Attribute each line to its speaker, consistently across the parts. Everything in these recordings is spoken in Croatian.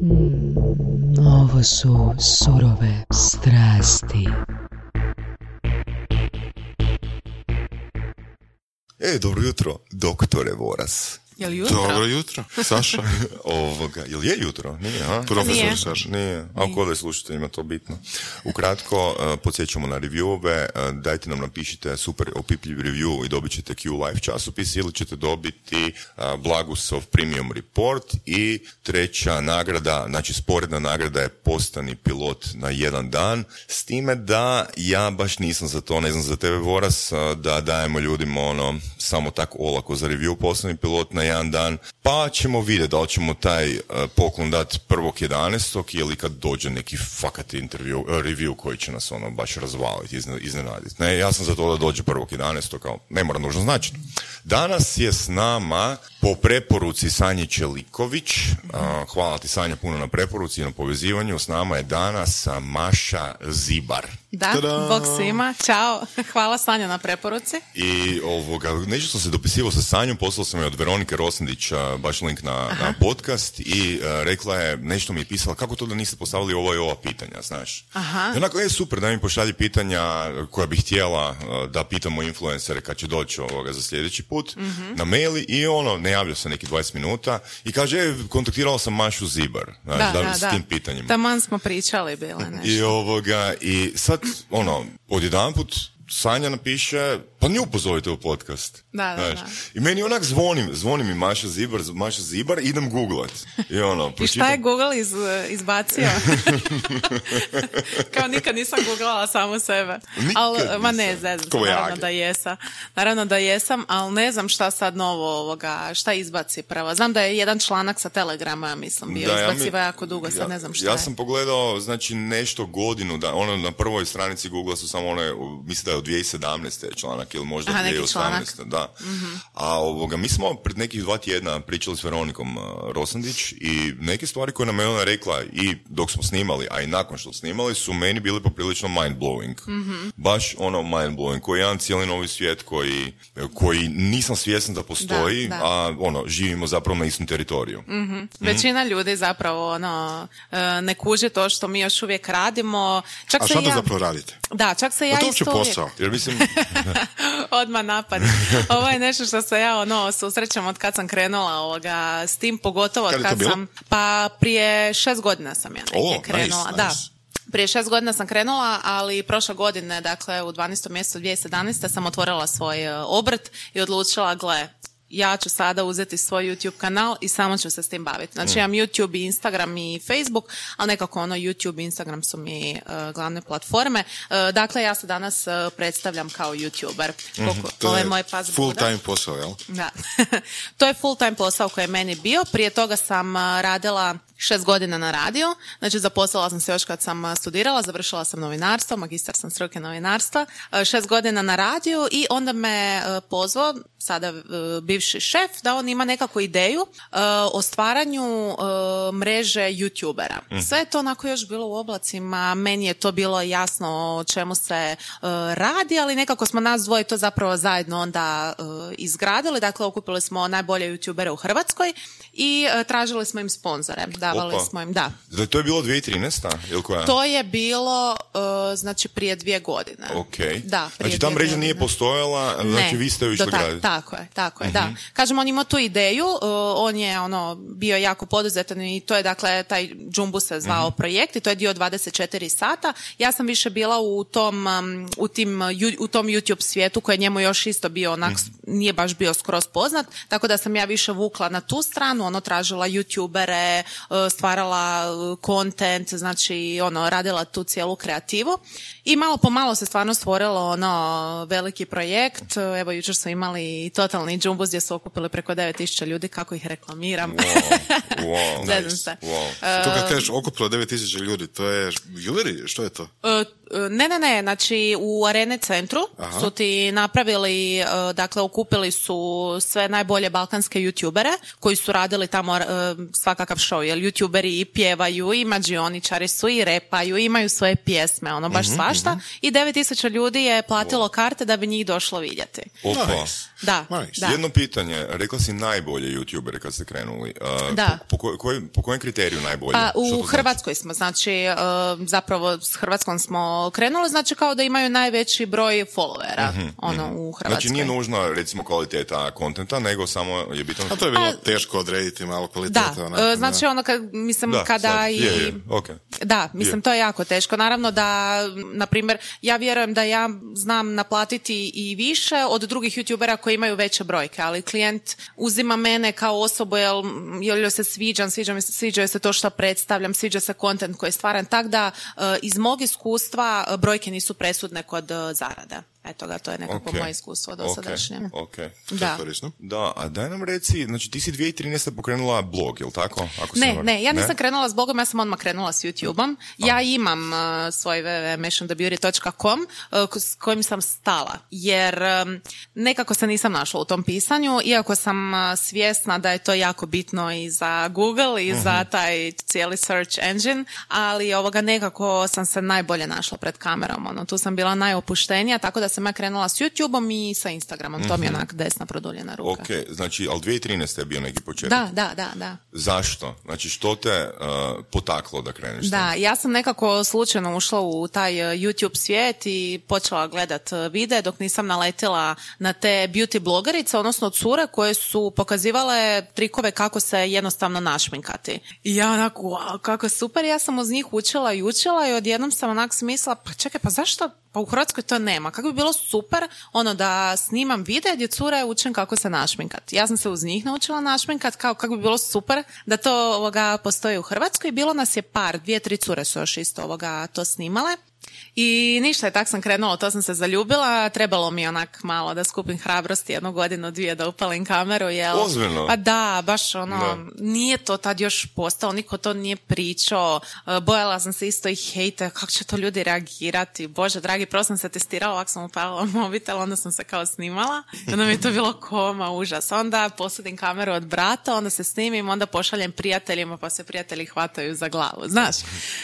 Speaker 1: Ovo su surove strasti.
Speaker 2: E, dobro jutro, doktore Voras.
Speaker 3: Jel jutro?
Speaker 4: Dobro jutro, Saša.
Speaker 2: Ovoga, jel je jutro? Nije, a?
Speaker 4: Profesor
Speaker 3: Nije.
Speaker 4: Saša.
Speaker 2: Nije, a ko da je slušateljima to bitno. Ukratko, uh, podsjećamo na reviewove, uh, dajte nam napišite super opipljiv review i dobit ćete Q Live časopis ili ćete dobiti uh, Blagusov Premium Report i treća nagrada, znači sporedna nagrada je postani pilot na jedan dan, s time da ja baš nisam za to, ne znam za tebe Voras, da dajemo ljudima ono samo tako olako za review postani pilot na jedan dan, pa ćemo vidjeti da li ćemo taj uh, poklon dati 1.11. ili kad dođe neki fakat intervju, uh, review koji će nas ono baš razvaliti, izne- iznenaditi. Ne, ja sam za to da dođe 1.11. kao ne mora nužno značiti. Danas je s nama po preporuci Sanje Čeliković, uh, hvala ti Sanja puno na preporuci i na povezivanju, s nama je danas Maša Zibar.
Speaker 3: Da,
Speaker 4: Tada!
Speaker 3: bog svima. Ćao. Hvala Sanja na preporuci.
Speaker 2: I ovoga, nešto sam se dopisivao sa Sanjom, poslao sam je od Veronike Rosndić a, baš link na, na podcast i a, rekla je, nešto mi je pisala, kako to da niste postavili ova i ova pitanja, znaš?
Speaker 3: Aha.
Speaker 2: I onako, je super da mi pošalji pitanja koja bih htjela a, da pitamo influencere kad će doći ovoga za sljedeći put na maili i ono, ne javlja se neki 20 minuta i kaže, e, kontaktirala sam Mašu Zibar, znaš, da, s tim pitanjima.
Speaker 3: Taman smo pričali bile nešto.
Speaker 2: I ovoga, i sad, ono, odjedanput Sanja napiše, pa nju pozovite u podcast.
Speaker 3: Da, da,
Speaker 2: Znaš.
Speaker 3: da.
Speaker 2: I meni onak zvoni, zvoni mi Maša Zibar, Maša Zibar, idem googlat. I ono,
Speaker 3: I šta je Google iz, izbacio? Kao nikad nisam googlala samo sebe.
Speaker 2: Nikad
Speaker 3: Al, ma ne, zezam naravno
Speaker 4: jage.
Speaker 3: da jesam. Naravno da jesam, ali ne znam šta sad novo ovoga, šta izbaci prvo. Znam da je jedan članak sa Telegrama, ja mislim, bio
Speaker 2: Da, ja mi-
Speaker 3: izbaciva jako dugo, sad
Speaker 2: ja-
Speaker 3: ne znam šta
Speaker 2: Ja
Speaker 3: je.
Speaker 2: sam pogledao, znači, nešto godinu, da, ono, na prvoj stranici Google su samo one, mislim da je od 2017. je članak, ili možda
Speaker 3: Aha, neki
Speaker 2: 2018.
Speaker 3: članak. Mhm.
Speaker 2: Da. A ovoga, mi smo pred nekih dva tjedna pričali s Veronikom uh, Rosandić i neke stvari koje nam je ona rekla i dok smo snimali, a i nakon što snimali, su meni bile poprilično mind-blowing.
Speaker 3: Mhm.
Speaker 2: Baš ono mind-blowing, koji je jedan cijeli novi svijet koji, koji nisam svjestan da postoji,
Speaker 3: Da, da.
Speaker 2: a ono, živimo zapravo na istom teritoriju.
Speaker 3: Mhm. Većina ljudi zapravo ono, e, ne kuže to što mi još uvijek radimo. Čak
Speaker 4: A
Speaker 3: se
Speaker 4: šta to
Speaker 3: ja...
Speaker 4: zapravo radite?
Speaker 3: Da, čak se
Speaker 4: Je
Speaker 3: ja
Speaker 4: to
Speaker 3: isto
Speaker 4: posao?
Speaker 2: Jer mislim,
Speaker 3: Odmah napad. Ovo je nešto što se ja ono susrećem od kad sam krenula ovoga, s tim, pogotovo od
Speaker 4: Kad
Speaker 3: kad sam, pa prije šest godina sam ja
Speaker 4: O,
Speaker 3: krenula.
Speaker 4: nice,
Speaker 3: Da.
Speaker 4: nice.
Speaker 3: Prije šest godina sam krenula, ali prošle godine, dakle u 12. mjesecu 2017. sam otvorila svoj e, obrt i odlučila, gle, ja ću sada uzeti svoj YouTube kanal i samo ću se s tim baviti. Znači imam YouTube i Instagram i Facebook, ali nekako ono YouTube i Instagram su mi e, glavne platforme. E, dakle, ja se danas e, predstavljam kao YouTuber. Koliko,
Speaker 4: To
Speaker 3: ovo je moj pas
Speaker 4: full time posao, jel?
Speaker 3: Da. to je full time posao koji je meni bio. Prije toga sam radila šest godina na radiju. Znači, zaposlila sam se još kad sam studirala, završila sam novinarstvo, magistar sam struke novinarstva, šest godina na radiju i onda me pozvao, sada bivši šef, da on ima nekakvu ideju o stvaranju mreže youtubera. Sve je to onako još bilo u oblacima, meni je to bilo jasno o čemu se radi, ali nekako smo nas dvoje to zapravo zajedno onda izgradili. Dakle, okupili smo najbolje youtubere u Hrvatskoj i e, tražili smo im sponzore. Davali
Speaker 2: Opa.
Speaker 3: smo im, da.
Speaker 2: da to je bilo 2013. ili koja?
Speaker 3: To je bilo, e, znači, prije dvije godine.
Speaker 2: Ok.
Speaker 3: Da, prije
Speaker 2: znači ta mreža nije postojala, znači
Speaker 3: Ne,
Speaker 2: vi ste ju išli graditi. Mhm.
Speaker 3: Tako je, tako je, da. Kažem, on imao tu ideju, uh, on je ono bio jako poduzetan i to je dakle taj Džumbu se zvao
Speaker 2: Mhm.
Speaker 3: projekt i to je dio 24 sata. Ja sam više bila u tom, um, u, tim, u tom YouTube svijetu koji je njemu još isto bio onak,
Speaker 2: Mhm.
Speaker 3: nije baš bio skroz poznat, tako da sam ja više vukla na tu stranu, ono tražila YouTubere, uh, stvarala uh, content, znači ono radila tu cijelu kreativu i malo po malo se stvarno stvorilo ono veliki projekt. Evo jučer smo imali totalni džumbus gdje su okupili preko 9000 ljudi, kako ih reklamiram.
Speaker 2: Wow, wow,
Speaker 3: Zezam
Speaker 2: nice.
Speaker 3: se.
Speaker 2: Wow.
Speaker 4: To kad kažeš okupilo 9000 ljudi, to je jubileri, što je to?
Speaker 3: E, Ne, ne, ne, znači u Arene centru su ti napravili, e, dakle okupili su sve najbolje balkanske youtubere koji su radili tamo svakakav show, jer youtuberi i pjevaju i mađioničari su i repaju, imaju svoje pjesme, ono baš svašta i 9000 ljudi je platilo karte da bi njih došlo vidjeti.
Speaker 2: Opa.
Speaker 4: Nice.
Speaker 3: Da,
Speaker 4: Nice.
Speaker 3: da.
Speaker 2: Jedno pitanje, rekla si najbolje youtubere kad ste krenuli. Uh,
Speaker 3: Da.
Speaker 2: Po, po, koj- po kojem kriteriju najbolje?
Speaker 3: Pa, u
Speaker 2: znači?
Speaker 3: Hrvatskoj smo, znači e, zapravo s Hrvatskom smo krenuli, znači kao da imaju najveći broj followera ono, u Hrvatskoj.
Speaker 2: Znači nije nužno recimo kvaliteta kontenta, nego samo je bitno...
Speaker 4: A to je bilo
Speaker 3: A-
Speaker 4: teško odrediti malo
Speaker 3: Da,
Speaker 4: kvaliteta. onako,
Speaker 3: e, znači ono kad, mislim,
Speaker 2: Da,
Speaker 3: kada
Speaker 2: sad,
Speaker 3: i...
Speaker 2: je, je, okej.
Speaker 3: Da, mislim,
Speaker 2: Je.
Speaker 3: to je jako teško. Naravno da, na primjer, ja vjerujem da ja znam naplatiti i više od drugih youtubera koji imaju veće brojke, ali klijent uzima mene kao osobu jel, joj se sviđam, sviđa mi se, sviđa se to što predstavljam, sviđa se kontent koji stvaram, tak da e, iz mog iskustva brojke nisu presudne kod e, zarade. Eto ga, to je nekako
Speaker 2: Ok.
Speaker 3: moje iskustvo dosadašnje.
Speaker 2: Ok, ok.
Speaker 4: Je
Speaker 3: Da.
Speaker 2: Da, a daj nam reci, znači ti si 2013. pokrenula blog, jel tako? Ako se
Speaker 3: Ne,
Speaker 2: varam.
Speaker 3: ne, ja nisam krenula s blogom, ja sam odmah krenula s YouTube-om. Ja imam uh, svoj www.missionthebeauty.com uh, s kojim sam stala, jer um, nekako se nisam našla u tom pisanju, iako sam uh, svjesna da je to jako bitno i za Google i za taj cijeli search engine, ali ovoga nekako sam se najbolje našla pred kamerom, ono, tu sam bila najopuštenija, tako da sam ja krenula s YouTube-om i sa Instagramom, to mi je onak desna produljena ruka.
Speaker 2: Ok, znači, ali 2013. je bio neki početak.
Speaker 3: Da, da, da, da.
Speaker 2: Zašto? Znači, što te uh, potaklo da kreneš?
Speaker 3: Da, ja sam nekako slučajno ušla u taj e, YouTube svijet i počela gledat e, videe dok nisam naletila na te beauty blogerice, odnosno cure koje su pokazivale trikove kako se jednostavno našminkati. I ja onako, wow, kako super, ja sam uz njih učila i učila i odjednom sam onak smisla, pa čekaj, pa zašto pa u Hrvatskoj to nema. Kako bi bilo super ono da snimam videa gdje cure učim kako se našminkat. Ja sam se uz njih naučila našminkat, kao kako bi bilo super da to ovoga postoji u Hrvatskoj. Bilo nas je par, dvije, tri cure su još isto ovoga to snimale. I ništa, je tak sam krenula, to sam se zaljubila, trebalo mi onak malo da skupim hrabrosti jednu godinu, dvije da upalim kameru, jel?
Speaker 2: Ozbiljno?
Speaker 3: Pa da, baš ono,
Speaker 2: Da.
Speaker 3: nije to tad još postalo, niko to nije pričao, E, bojala sam se isto i hejte, kako će to ljudi reagirati, bože dragi, prvo sam se testirala, ovako sam upalila mobitel, onda sam se kao snimala, onda mi je to bilo koma, užas. Onda posudim kameru od brata, onda se snimim, onda pošaljem prijateljima, pa se prijatelji hvataju za glavu, znaš.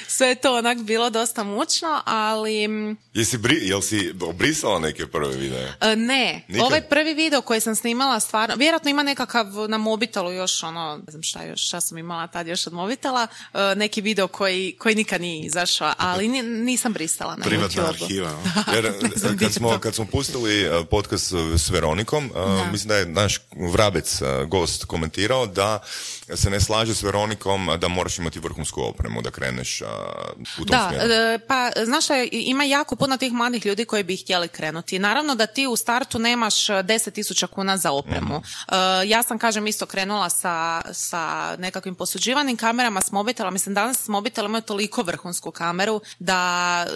Speaker 3: Sve je to onak bilo dosta mučno, ali... mm,
Speaker 2: Jesi bri, jel si obrisala neke prve videe?
Speaker 3: E, Ne,
Speaker 2: Nikad?
Speaker 3: ovaj prvi video koji sam snimala stvarno, vjerojatno ima nekakav na mobitelu još ono, ne znam šta još, šta sam imala tad još od mobitela, e, neki video koji, koji nikad nije izašao, ali ni- nisam bristala na
Speaker 4: Privatna
Speaker 3: YouTube-u.
Speaker 4: arhiva. no?
Speaker 2: Jer kad smo, kad smo pustili eh, podcast s Veronikom, eh, mislim da je naš Vrabec, gost, komentirao da se ne slaže s Veronikom da moraš imati vrhunsku opremu da kreneš eh, u tom
Speaker 3: Da,
Speaker 2: smjeru.
Speaker 3: e, pa znaš ima jako puno tih mladih ljudi koji bi htjeli krenuti. Naravno da ti u startu nemaš e, 10.000 kuna za opremu. E, ja sam, kažem, isto krenula sa, sa nekakvim posuđivanim kamerama s mobitela. Mislim, danas mobitel imaju toliko vrhunsku kameru da e,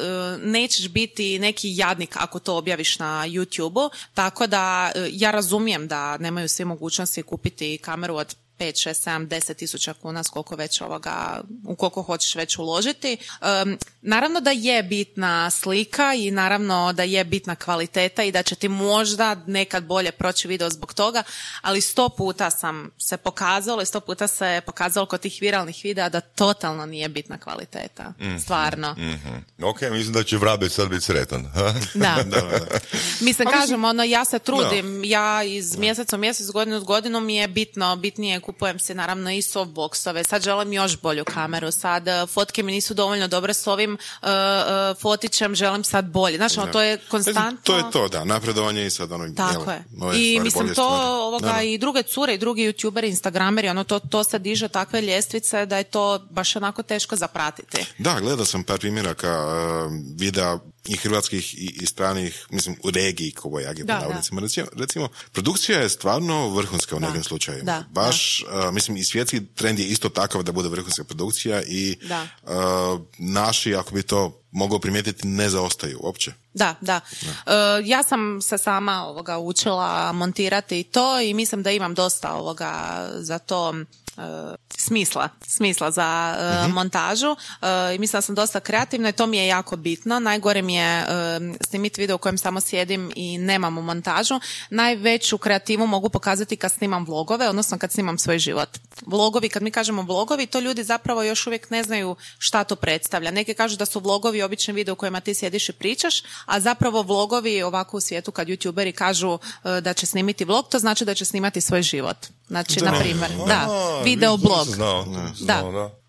Speaker 3: nećeš biti neki jadnik ako to objaviš na YouTube-u. Tako da e, ja razumijem da nemaju svi mogućnosti kupiti kameru od 5, 6, 7, 10 tisuća kuna s koliko već ovoga, u koliko hoćeš već uložiti. Em, naravno da je bitna slika i naravno da je bitna kvaliteta i da će ti možda nekad bolje proći video zbog toga, ali sto puta sam se pokazalo i sto puta se pokazalo kod tih viralnih videa da totalno nije bitna kvaliteta. Stvarno.
Speaker 2: Mhm. Ok, mislim da će Vrabec sad biti sretan.
Speaker 3: Da.
Speaker 4: Da, da, da.
Speaker 3: Mislim, kažem, ono, ja se trudim, ja iz mjeseca u mjesec, godinu u godinu mi je bitno, bitnije kupujem si naravno i softboxove, sad želim još bolju kameru, sad eh, fotke mi nisu dovoljno dobre s ovim eh, fotićem, želim sad bolje. Znaš, ono, to je konstantno...
Speaker 4: To je to, da, napredovanje i sad ono,
Speaker 3: Tako
Speaker 4: jel,
Speaker 3: je. I
Speaker 4: stvari,
Speaker 3: mislim to
Speaker 4: stvari.
Speaker 3: ovoga
Speaker 4: Da, da.
Speaker 3: i druge cure i drugi youtuberi, instagrameri, ono to, to se diže takve ljestvice da je to baš onako teško zapratiti.
Speaker 4: Da, gledao sam par primjeraka uh, videa i hrvatskih i, i stranih, mislim, u regiji Kovoj Age,
Speaker 3: Da.
Speaker 4: Recimo, recimo, produkcija je stvarno vrhunska u nekim slučajima.
Speaker 3: da,
Speaker 4: Uh, mislim, i svjetski trend je isto takav da bude vrhunska produkcija i
Speaker 3: Da.
Speaker 4: uh, naši, ako bi to mogao primijetiti ne zaostaju uopće.
Speaker 3: Da, da. E, ja sam se sama ovoga učila montirati to i mislim da imam dosta ovoga za to e, smisla, smisla za e, montažu e, i mislim da sam dosta kreativna i to mi je jako bitno. Najgore mi je e, snimiti video u kojem samo sjedim i nemamo montažu. Najveću kreativu mogu pokazati kad snimam vlogove, odnosno kad snimam svoj život. Vlogovi, kad mi kažemo vlogovi, to ljudi zapravo još uvijek ne znaju šta to predstavlja. Neki kažu da su vlogovi obični video u kojima ti sjediš i pričaš, a zapravo vlogovi ovako u svijetu kad youtuberi kažu e, da će snimiti vlog, to znači da će snimati svoj život. Znači, na primjer, da, video blog.
Speaker 2: Znao, znao, da.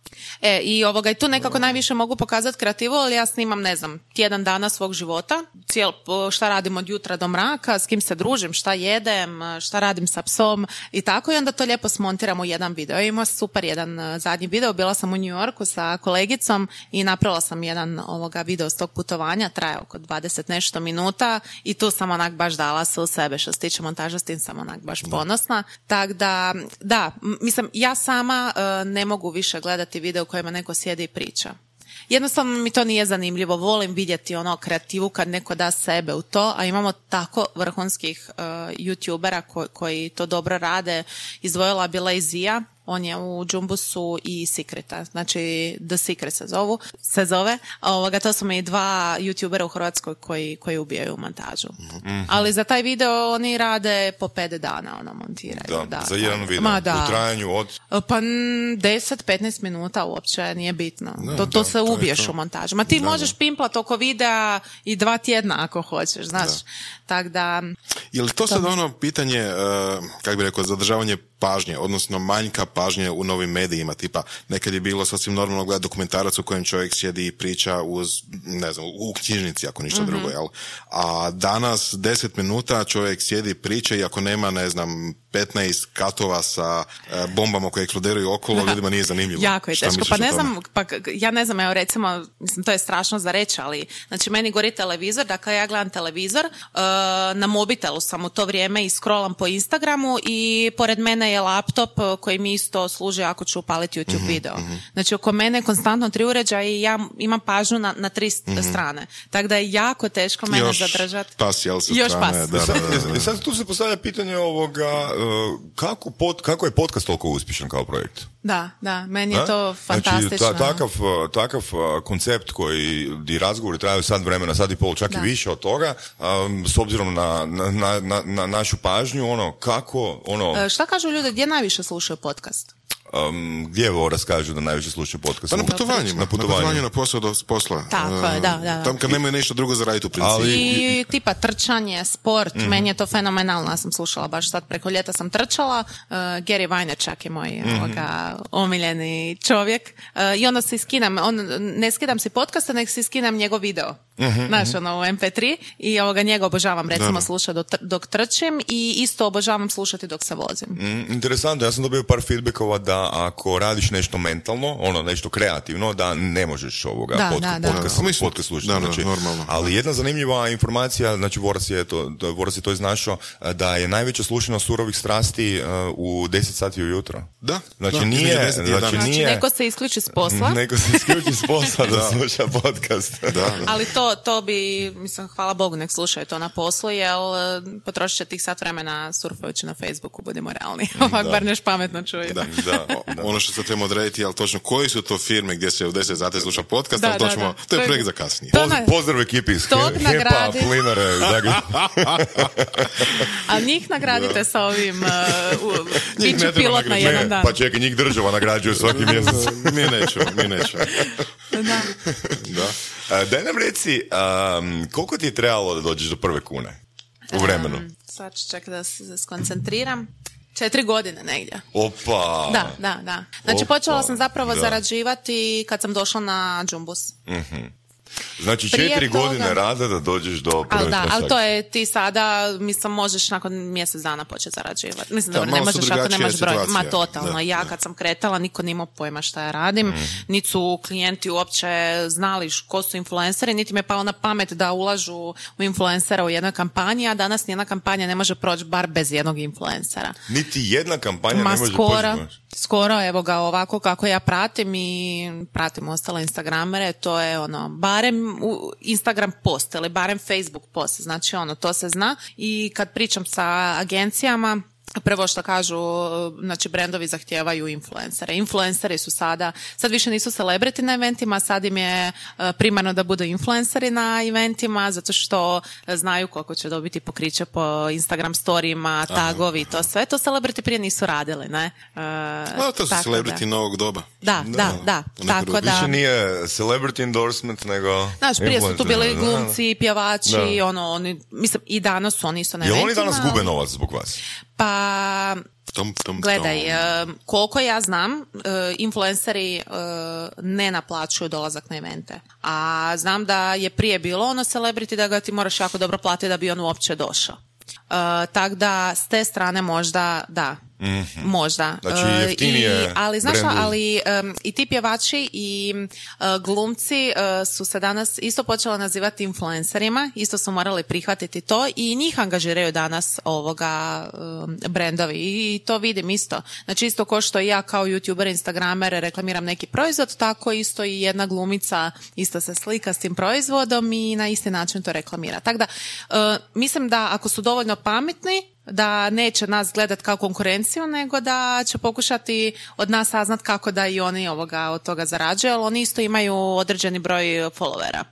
Speaker 3: E, i ovoga, i tu nekako najviše mogu pokazati kreativu, ali ja snimam, ne znam, tjedan dana svog života, cijel, šta radim od jutra do mraka, s kim se družim, šta jedem, šta radim sa psom i tako. I onda to lijepo smontiram u jedan video. Ja imao super jedan e, zadnji video, bila sam u New Yorku sa kolegicom i napravila sam jedan ovoga video s tog putovanja, traje oko 20 nešto minuta i tu sam onak baš dala sve u sebe što se tiče montaža, s tim sam onak baš ponosna. Tako da, da, mislim, ja sama e, ne mogu više gledati video kojima neko sjedi i priča. Jednostavno mi to nije zanimljivo. Volim vidjeti ono kreativu kad neko da sebe u to, a imamo tako vrhunskih uh, youtubera ko- koji to dobro rade. Izdvojila bi Lazija, on je u Jumbusu i Secreta, znači The Secret se zovu, se zove. Ovoga, to su mi dva youtubera u Hrvatskoj koji, koji ubijaju montažu. Ali za taj video oni rade po pet dana, ono, montiraju.
Speaker 2: Da, za jedan video.
Speaker 3: Ma da.
Speaker 2: U trajanju od...
Speaker 3: Pa n- 10-15 minuta uopće nije bitno. to, to
Speaker 4: da,
Speaker 3: se
Speaker 4: to je
Speaker 3: ubiješ
Speaker 4: to.
Speaker 3: u montažu. Ma ti možeš pimplat oko videa i dva tjedna ako hoćeš, znaš. Tako da,
Speaker 4: Je li to sad ono pitanje, uh, kako bi rekao, zadržavanje pažnje, odnosno manjka pažnje u novim medijima, tipa nekad je bilo sasvim normalno gledati dokumentarac u kojem čovjek sjedi i priča uz, ne znam, u knjižnici ako ništa drugo, jel? A danas 10 minuta čovjek sjedi i priča i ako nema, ne znam, 15 katova sa e, bombama koje eksplodiraju okolo, ljudima nije zanimljivo.
Speaker 3: jako je
Speaker 4: Šta
Speaker 3: teško. Pa ne znam, pa ja ne znam, evo recimo, mislim, to je strašno za reći, ali znači meni gori televizor, dakle ja gledam televizor, uh, na mobitelu sam u to vrijeme i scrollam po Instagramu i pored mene je laptop uh, koji mi isto služi ako ću upaliti YouTube
Speaker 4: Mhm,
Speaker 3: video. Znači oko mene je konstantno tri uređaja i ja imam pažnju na, na tri s- strane. Tako da je jako teško mene
Speaker 4: Mhm. Još
Speaker 3: zadržati.
Speaker 4: pas, jel,
Speaker 3: Još
Speaker 4: strane,
Speaker 3: pas.
Speaker 4: da, da, da,
Speaker 2: sad tu se postavlja pitanje ovoga, e, kako, pod, kako je podcast toliko uspješan kao projekt?
Speaker 3: Da, da, meni je to fantastično.
Speaker 2: Znači, ta- takav, uh, takav uh, koncept koji di razgovori traju sad vremena, sad i pol, čak
Speaker 3: Da.
Speaker 2: i više od toga, um, s obzirom na, na, na, na- na našu pažnju, ono, kako, ono,
Speaker 3: E, Šta kažu ljudi, gdje najviše slušaju podcast?
Speaker 2: Um, gdje Voras kažu da najviše slušaju podcast?
Speaker 4: Pa na putovanjima,
Speaker 2: Na putovanju.
Speaker 4: na posao do posla.
Speaker 3: Tako je,
Speaker 4: E,
Speaker 3: da, da, da.
Speaker 4: Tam kad nemaju nešto drugo za raditi u principu.
Speaker 2: Ali-
Speaker 3: I tipa trčanje, sport, meni je to fenomenalno, ja sam slušala baš sad preko ljeta sam trčala, uh, Gary Vaynerchuk je moj ovoga, omiljeni čovjek Uh, i onda si skidam, on, ne skidam si podcasta, nego si skidam njegov video, znaš, ono u MP3 i ovoga njega obožavam recimo slušati dok, tr- dok trčim i isto obožavam slušati dok se vozim.
Speaker 2: Mm, interesantno, ja sam dobio par feedbackova da ako radiš nešto mentalno, ono nešto kreativno, da ne možeš ovoga
Speaker 3: Da,
Speaker 2: podca-
Speaker 3: da, da.
Speaker 2: podcast,
Speaker 4: Da, mislim,
Speaker 2: podcast slušati.
Speaker 4: da, da,
Speaker 2: znači,
Speaker 4: normalno.
Speaker 2: Ali jedna zanimljiva informacija, znači Voras je to, da, Voras je to iznašao, da je najveća slušanost surovih strasti a, u 10 sati ujutro.
Speaker 4: Da,
Speaker 2: Znači
Speaker 4: da,
Speaker 2: nije,
Speaker 4: 10 i
Speaker 2: znači
Speaker 4: 11.
Speaker 3: Znači,
Speaker 2: nije,
Speaker 3: neko se isključi s posla,
Speaker 2: neko se isključi s posla da sluša podcast.
Speaker 4: Da, da.
Speaker 3: ali to, to bi, mislim, hvala Bogu, nek slušaju to na poslu, jer e, potrošit će tih sat vremena surfajući na Facebooku, budimo realni. Ovak bar neš pametno čuju.
Speaker 4: Da,
Speaker 2: Da,
Speaker 4: Ono što se trebamo odrediti, ali točno koji su to firme gdje se u 10 sati sluša podcast,
Speaker 3: Da,
Speaker 4: ali to,
Speaker 3: da,
Speaker 4: ćemo,
Speaker 3: da.
Speaker 4: to
Speaker 3: To
Speaker 4: je
Speaker 3: je-
Speaker 4: projekt za kasnije.
Speaker 2: Poz-
Speaker 3: na-
Speaker 2: pozdrav ekipi iz HEP-a,
Speaker 3: nagradi.
Speaker 2: Plinare.
Speaker 3: A njih nagradite sa ovim, uh, bit
Speaker 4: treba
Speaker 3: pilot na jedan
Speaker 2: Ne,
Speaker 3: dan.
Speaker 2: pa čekaj, njih država nagrađuje svaki mjesec.
Speaker 4: mi nećemo, mi nećemo.
Speaker 3: Da.
Speaker 4: Da.
Speaker 2: Daj nam reci, um, koliko ti je trebalo da dođeš do prve kune u vremenu?
Speaker 3: Um, sad ću čekati da se skoncentriram. Četiri godine negdje.
Speaker 2: Opa!
Speaker 3: Da, da, da. Znači
Speaker 2: Opa,
Speaker 3: počela sam zapravo
Speaker 2: da.
Speaker 3: zarađivati kad sam došla na Džumbus.
Speaker 2: Znači četiri
Speaker 3: toga-
Speaker 2: godine rada da dođeš do prve
Speaker 3: Ali da, ali to je ti sada, mislim, možeš nakon mjesec dana početi zarađivati. Mislim,
Speaker 4: Da,
Speaker 3: dobro, ne možeš ako nemaš broj. Ma totalno.
Speaker 4: Da,
Speaker 3: ja
Speaker 4: da.
Speaker 3: kad sam kretala, niko nije imao pojma šta ja radim.
Speaker 2: Mhm.
Speaker 3: Niti su klijenti uopće znali ko su influenceri, niti mi je palo na pamet da ulažu u influencera u jednoj kampanji, a danas nijedna kampanja ne može proći bar bez jednog influencera.
Speaker 2: Niti jedna kampanja
Speaker 3: Ma
Speaker 2: ne može
Speaker 3: skoro,
Speaker 2: poći.
Speaker 3: Skoro, evo ga ovako kako ja pratim i pratim ostale Instagramere, to je ono, barem Instagram post ili barem Facebook post, znači ono, to se zna. I kad pričam sa agencijama, Prvo što kažu, znači brendovi zahtijevaju influencere. Influenceri su sada, sad više nisu celebrity na eventima, sad im je e, primarno da budu influenceri na eventima, zato što znaju koliko će dobiti pokriće po Instagram storijima, tagovi, to sve. To celebrity prije nisu radili, ne? E,
Speaker 4: A, to su
Speaker 3: tako
Speaker 4: celebrity
Speaker 3: da.
Speaker 4: novog doba.
Speaker 3: Da, da, da.
Speaker 4: Neku
Speaker 3: Tako da.
Speaker 2: Više nije celebrity endorsement, nego...
Speaker 3: Znaš, prije su tu bili glumci, pjevači,
Speaker 2: Da.
Speaker 3: ono, oni, mislim, i danas su oni isto na
Speaker 2: Jel oni danas gube novac zbog vas?
Speaker 3: Pa,
Speaker 4: Tom, tom,
Speaker 3: Gledaj,
Speaker 4: tom.
Speaker 3: e, koliko ja znam, e, influenceri e, ne naplaćuju dolazak na evente. A znam da je prije bilo ono celebrity da ga ti moraš jako dobro platiti da bi on uopće došao. Tako da s te strane možda da. Možda.
Speaker 2: Znači,
Speaker 3: E,
Speaker 2: jeftinije
Speaker 3: i, ali znaš
Speaker 2: brendovi.
Speaker 3: ali em, i ti pjevači i e, glumci e, su se danas isto počeli nazivati influencerima, isto su morali prihvatiti to i njih angažiraju danas ovoga em, brendovi i to vidim isto. Znači isto ko što i ja kao youtuber, instagramer reklamiram neki proizvod, tako isto i jedna glumica isto se slika s tim proizvodom i na isti način to reklamira. Tako da e, mislim da ako su dovoljno pametni da neće nas gledat kao konkurenciju, nego da će pokušati od nas saznat kako da i oni ovoga od toga zarađuju, ali oni isto imaju određeni broj followera.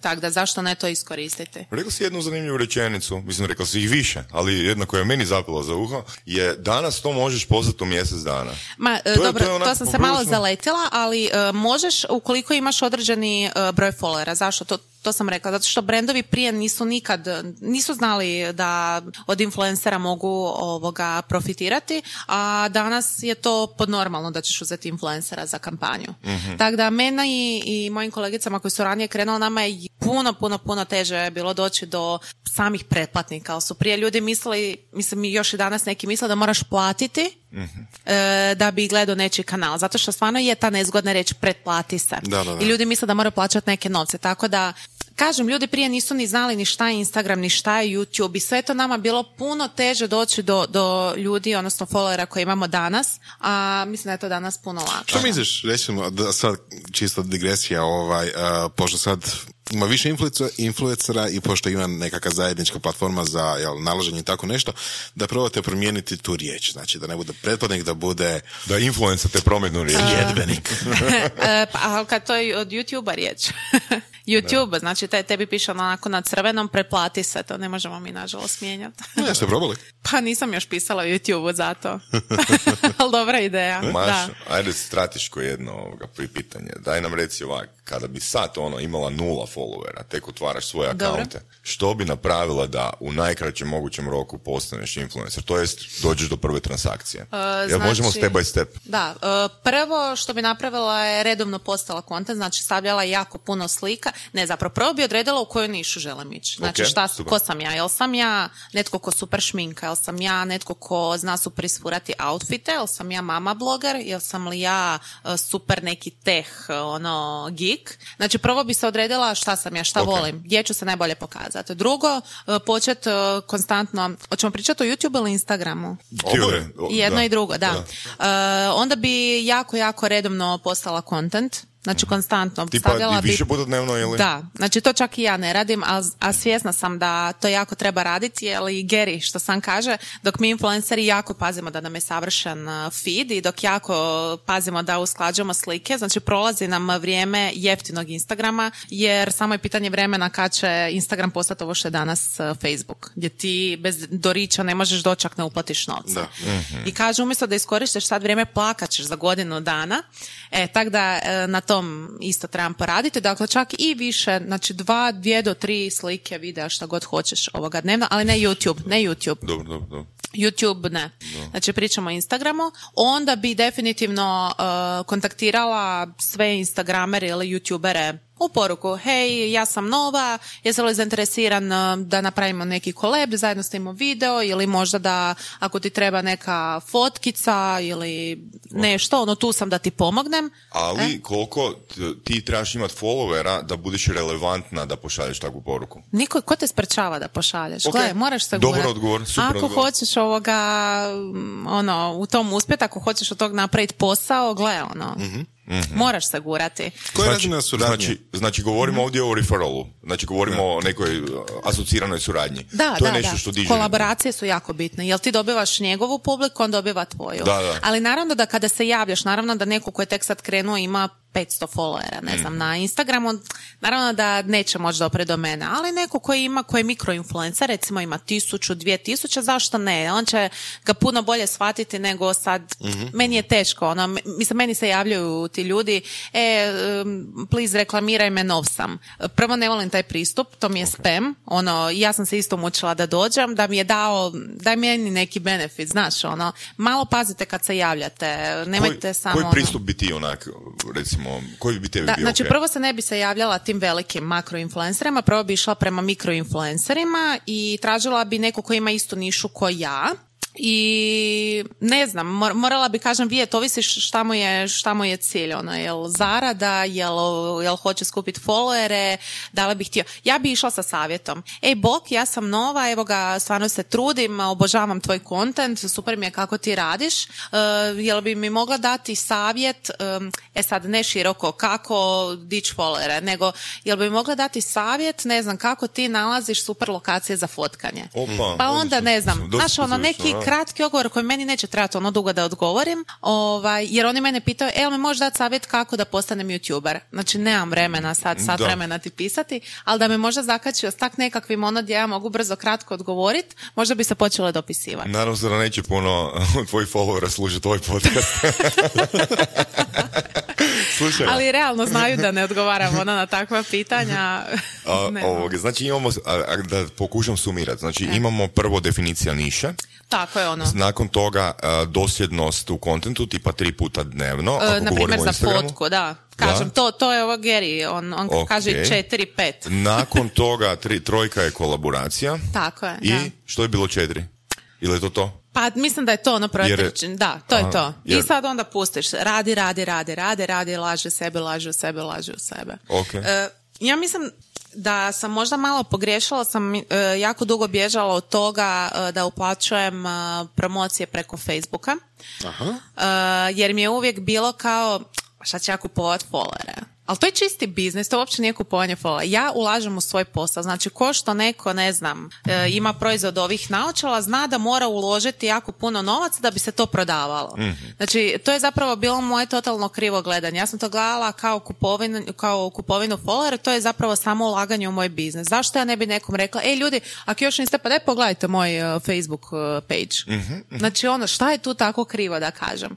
Speaker 3: Tako da zašto ne to iskoristiti?
Speaker 2: Rekao si jednu zanimljivu rečenicu, mislim rekao si ih više, ali jedna koja je meni zapela za uho, je danas to možeš poslati u mjesec dana.
Speaker 3: Ma, e,
Speaker 2: To je-
Speaker 3: dobro,
Speaker 2: to je
Speaker 3: to, sam se malo zaletila, ali e, možeš ukoliko imaš određeni e, broj followera. Zašto? To, to sam rekla. Zato što brendovi prije nisu nikad, nisu znali da od influencera mogu ovoga profitirati, a danas je to podnormalno da ćeš uzeti influencera za kampanju. Tako da mena i, i mojim kolegicama koji su ranije krenuli, nama je puno, puno, puno teže bilo doći do samih pretplatnika. Ali su prije ljudi mislili, mislim i još i danas neki misle da moraš platiti e, da bi gledao nečiji kanal. Zato što stvarno je ta nezgodna reč pretplati se.
Speaker 4: Da, da, da.
Speaker 3: I ljudi misle da moraju plaćati neke novce. Tako da, kažem, ljudi prije nisu ni znali ni šta je Instagram, ni šta je YouTube i sve to nama bilo puno teže doći do, do ljudi, odnosno followera koje imamo danas, a mislim da je to danas puno lakše.
Speaker 4: Što misliš, recimo, da sad čisto digresija, ovaj, uh, pošto sad ima više influencer- influencera i pošto ima nekakva zajednička platforma za jel, nalaženje i tako nešto, da probate promijeniti tu riječ. Znači, da ne bude pretplatnik, da bude
Speaker 2: Da influencer te prometnu riječ.
Speaker 4: jedbenik.
Speaker 3: E, pa, ali kad to je od YouTube-a riječ. YouTube, znači te, tebi piše onako na crvenom, pretplati se, to ne možemo mi nažalost mijenjati.
Speaker 4: Ne, jeste probali?
Speaker 3: Pa nisam još pisala u YouTube-u zato. Ali dobra ideja.
Speaker 2: Maš,
Speaker 3: Da.
Speaker 2: ajde strateško jedno ovoga pri- pitanje. Daj nam reci ovak, kada bi sad ono imala nula followera, tek otvaraš svoje akaunte, što bi napravila da u najkraćem mogućem roku postaneš influencer? To jest, dođeš do prve transakcije. Jel
Speaker 3: znači-
Speaker 2: možemo step by step?
Speaker 3: Da, e, prvo što bi napravila je redovno postala kontent, znači stavljala jako puno slika, ne zapravo, prvo bi odredila u koju nišu želim ići. Znači
Speaker 2: Ok,
Speaker 3: šta,
Speaker 2: super.
Speaker 3: ko sam ja, jel sam ja netko ko super šminka, jel sam ja netko ko zna super isfurati outfite, jel sam ja mama bloger, jel sam li ja e, super neki teh, ono, geek. Znači prvo bi se odredila šta sam ja, šta
Speaker 2: Ok.
Speaker 3: volim, gdje ću se najbolje pokazati. Drugo, e, počet e, konstantno, hoćemo pričati o YouTube ili Instagramu?
Speaker 2: Oboje.
Speaker 3: Jedno
Speaker 2: da.
Speaker 3: i drugo, da. E, onda bi jako, jako redovno postala kontent. Znači konstantno.
Speaker 2: Tipa
Speaker 3: stavljala
Speaker 2: i više puta dnevno ili?
Speaker 3: Da, znači to čak i ja ne radim, a, a svjesna sam da to jako treba raditi, jer i Gary, što sam kaže, dok mi influenceri jako pazimo da nam je savršen uh, feed i dok jako pazimo da usklađujemo slike, znači prolazi nam vrijeme jeftinog Instagrama, jer samo je pitanje vremena kad će Instagram postati ovo što je danas uh, Facebook, gdje ti bez dorića ne možeš doći ako ne uplatiš novce.
Speaker 4: Da.
Speaker 3: I kaže, umjesto da iskoristiš sad vrijeme, plakat ćeš za godinu dana. E, tak da e, na tom isto trebam poraditi. Dakle, čak i više, znači dva, dvije do tri slike, videa, šta god hoćeš ovoga dnevno, ali ne YouTube, ne YouTube.
Speaker 2: Dobro, dobro, dobro.
Speaker 3: YouTube ne. Znači pričamo o Instagramu. Onda bi definitivno uh, kontaktirala sve Instagramere ili YouTubere u poruku, hej, ja sam nova, jesi li zainteresiran uh, da napravimo neki koleb, zajedno snimimo video ili možda da ako ti treba neka fotkica ili nešto, ono tu sam da ti pomognem.
Speaker 2: Ali
Speaker 3: E?
Speaker 2: koliko ti trebaš imati followera da budeš relevantna da pošalješ takvu poruku?
Speaker 3: Niko, ko te sprečava da pošalješ?
Speaker 2: Ok.
Speaker 3: Gle, moraš se
Speaker 2: Dobar
Speaker 3: gurat.
Speaker 2: odgovor, super
Speaker 3: Ako
Speaker 2: odgovor.
Speaker 3: hoćeš ovoga, mm, ono, u tom uspjeti, ako hoćeš od tog napraviti posao, gle, ono,
Speaker 2: Mhm.
Speaker 3: Moraš se gurati.
Speaker 4: Koja je razina suradnje?
Speaker 2: Znači, znači govorimo ovdje o referalu, znači govorimo o nekoj uh, asociranoj suradnji.
Speaker 3: Da,
Speaker 2: to
Speaker 3: da,
Speaker 2: je nešto
Speaker 3: da.
Speaker 2: što diže.
Speaker 3: Kolaboracije su jako bitne. Jel ti dobivaš njegovu publiku, on dobiva tvoju.
Speaker 2: Da, da.
Speaker 3: Ali naravno da kada se javljaš, naravno da neko ko je tek sad krenuo ima 500 followera, ne
Speaker 2: Mhm.
Speaker 3: znam, na Instagramu, naravno da neće moći dopre do mene, ali neko koji ima, koji je mikroinfluencer, recimo ima tisuću, dvije tisuće, zašto ne? On će ga puno bolje shvatiti nego sad,
Speaker 2: Mhm.
Speaker 3: meni je teško, ono, mislim, meni se javljaju ti ljudi, e, please reklamiraj me, nov sam. Prvo ne volim taj pristup, to mi je spam, ono, ja sam se isto mučila da dođem, da mi je dao, daj meni neki benefit, znaš, ono, malo pazite kad se javljate, nemojte
Speaker 2: koji,
Speaker 3: samo...
Speaker 2: koji
Speaker 3: ono-
Speaker 2: pristup bi ti onak, recimo, koji bi tebi
Speaker 3: da,
Speaker 2: bio
Speaker 3: znači
Speaker 2: ok?
Speaker 3: prvo se ne bi se javljala tim velikim makroinfluencerima, prvo bi išla prema mikroinfluencerima i tražila bi neko ko ima istu nišu ko ja i ne znam, mor- morala bi kažem vidjeti, ovisi šta mu je, šta mu je cilj, ono, jel zarada, jel, jel hoće skupiti followere, da li bi htio. Ja bi išla sa savjetom. Ej, Bok, ja sam nova, evo ga, stvarno se trudim, obožavam tvoj kontent, super mi je kako ti radiš, e, jel bi mi mogla dati savjet, e sad ne široko, kako dići followere, nego jel bi mi mogla dati savjet, ne znam, kako ti nalaziš super lokacije za fotkanje.
Speaker 2: Opa,
Speaker 3: pa onda ne znam, znaš ono neki. Kratki odgovor koji meni neće trebati ono dugo da odgovorim, ovaj, jer oni mene pitaju, e, mi možeš dati savjet kako da postanem youtuber? Znači, nemam vremena sad, sad
Speaker 2: Da.
Speaker 3: vremena ti pisati, ali da me možda zakačio s tak nekakvim ono gdje ja mogu brzo kratko odgovoriti, možda bi se počele dopisivati.
Speaker 2: Nadam se da neće puno tvojih followera slušati ovaj podcast. Slušaj,
Speaker 3: Ali realno znaju da ne odgovaram ono na takva pitanja.
Speaker 2: a,
Speaker 3: Ne.
Speaker 2: ovoga, znači imamo, a, a, da pokušam sumirati, znači
Speaker 3: E.
Speaker 2: imamo prvo definicija niše,
Speaker 3: Tako je ono.
Speaker 2: nakon toga a, dosljednost u kontentu, tipa tri puta dnevno,
Speaker 3: E, na primjer za fotku, da. Kažem,
Speaker 2: Da.
Speaker 3: to, to je ovo Gary, on, on
Speaker 2: Ok.
Speaker 3: kaže 4-5.
Speaker 2: Nakon toga tri, trojka je kolaboracija
Speaker 3: Tako je,
Speaker 2: i
Speaker 3: da.
Speaker 2: što je bilo četiri? Ili je to to?
Speaker 3: Pa mislim da je to ono protiv, da, to je
Speaker 2: Aha,
Speaker 3: to.
Speaker 2: jer-
Speaker 3: I sad onda pustiš, radi, radi, radi, radi, radi, laže sebe, laže u sebe, laže u sebe.
Speaker 2: Ok.
Speaker 3: E, ja mislim da sam možda malo pogriješila, sam e, jako dugo bježala od toga e, da uplaćujem e, promocije preko Facebooka.
Speaker 4: Aha.
Speaker 3: Jer mi je uvijek bilo kao, šta će ja kupovat followere? Ali to je čisti biznis, to uopće nije kupovanje followera. Ja ulažem u svoj posao. Znači, ko što neko, ne znam, e, ima proizvod ovih naočala, zna da mora uložiti jako puno novaca da bi se to prodavalo. Znači, to je zapravo bilo moje totalno krivo gledanje. Ja sam to gledala kao kupovinu, kao kupovinu followera, to je zapravo samo ulaganje u moj biznis. Zašto ja ne bi nekom rekla, ej ljudi, ako još niste, pa daj pogledajte moj e, Facebook e, page. Znači, ono, šta je tu tako krivo da kažem?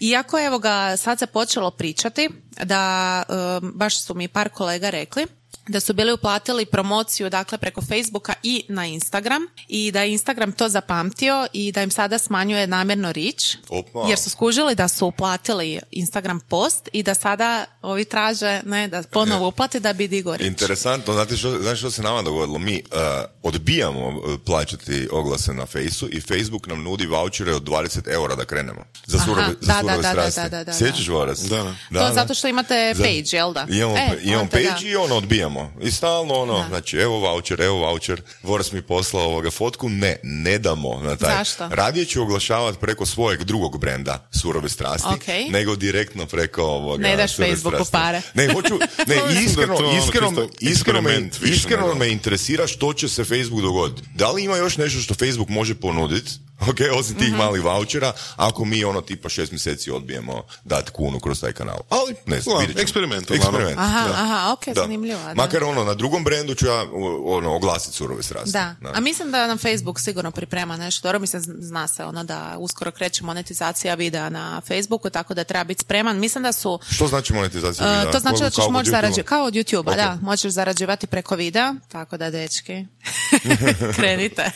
Speaker 3: Iako, evo ga, sad se počelo pričati da, e, baš su mi par kolega rekli, da su bili uplatili promociju dakle preko Facebooka i na Instagram i da je Instagram to zapamtio i da im sada smanjuje namjerno rič
Speaker 2: Opa.
Speaker 3: jer su skužili da su uplatili Instagram post i da sada ovi traže ne, da ponovo uplati da bi digo rič.
Speaker 2: Interesantno, znate što, znate što se nama dogodilo? Mi uh, odbijamo uh, plaćati oglase na Fejsu i Facebook nam nudi vouchere od 20 eura da krenemo. Za
Speaker 3: Aha,
Speaker 2: surove, za
Speaker 3: da,
Speaker 2: surove
Speaker 3: da, da,
Speaker 2: strasti.
Speaker 3: da, da, da,
Speaker 2: Sjećaš?
Speaker 4: Da, da.
Speaker 3: To zato što imate page, jel da?
Speaker 2: Imamo,
Speaker 3: E,
Speaker 2: imamo page
Speaker 3: da.
Speaker 2: i ono odbijamo. I stalno ono,
Speaker 3: Da.
Speaker 2: znači evo voucher, evo voucher, Voras mi poslao ovoga fotku, ne, ne damo na taj.
Speaker 3: Zašto?
Speaker 2: Radije ću oglašavati preko svojeg drugog brenda surove strasti,
Speaker 3: Ok.
Speaker 2: nego direktno preko ovoga
Speaker 3: Ne daš Facebooku
Speaker 2: strasti.
Speaker 3: pare.
Speaker 2: Ne, hoću, ne, iskreno,
Speaker 4: ono
Speaker 2: iskreno, iskreno, me, iskreno me interesira što će se Facebook dogoditi. Da li ima još nešto što Facebook može ponuditi, ok, osim tih
Speaker 3: Mhm.
Speaker 2: malih vouchera, ako mi ono tipa šest mjeseci odbijemo dati kunu kroz taj kanal. Ali, ne znam,
Speaker 4: Da,
Speaker 2: vidjet ćemo.
Speaker 4: eksperiment.
Speaker 2: Eksperiment,
Speaker 3: Aha,
Speaker 2: da.
Speaker 3: aha, ok,
Speaker 2: Da.
Speaker 3: zanimljivo. Da.
Speaker 2: Makar ono, na drugom brendu ću ja ono, oglasiti surove strasti.
Speaker 3: Da. a mislim da nam Facebook sigurno priprema nešto dobro, mislim zna se ono da uskoro kreće monetizacija videa na Facebooku, tako da treba biti spreman. Mislim da su
Speaker 2: Što znači monetizacija
Speaker 3: Uh,
Speaker 2: videa?
Speaker 3: to znači
Speaker 2: Kao-
Speaker 3: da ćeš moći zarađivati, kao od YouTube-a,
Speaker 2: Ok.
Speaker 3: da, možeš zarađivati preko videa, tako da dečki, krenite.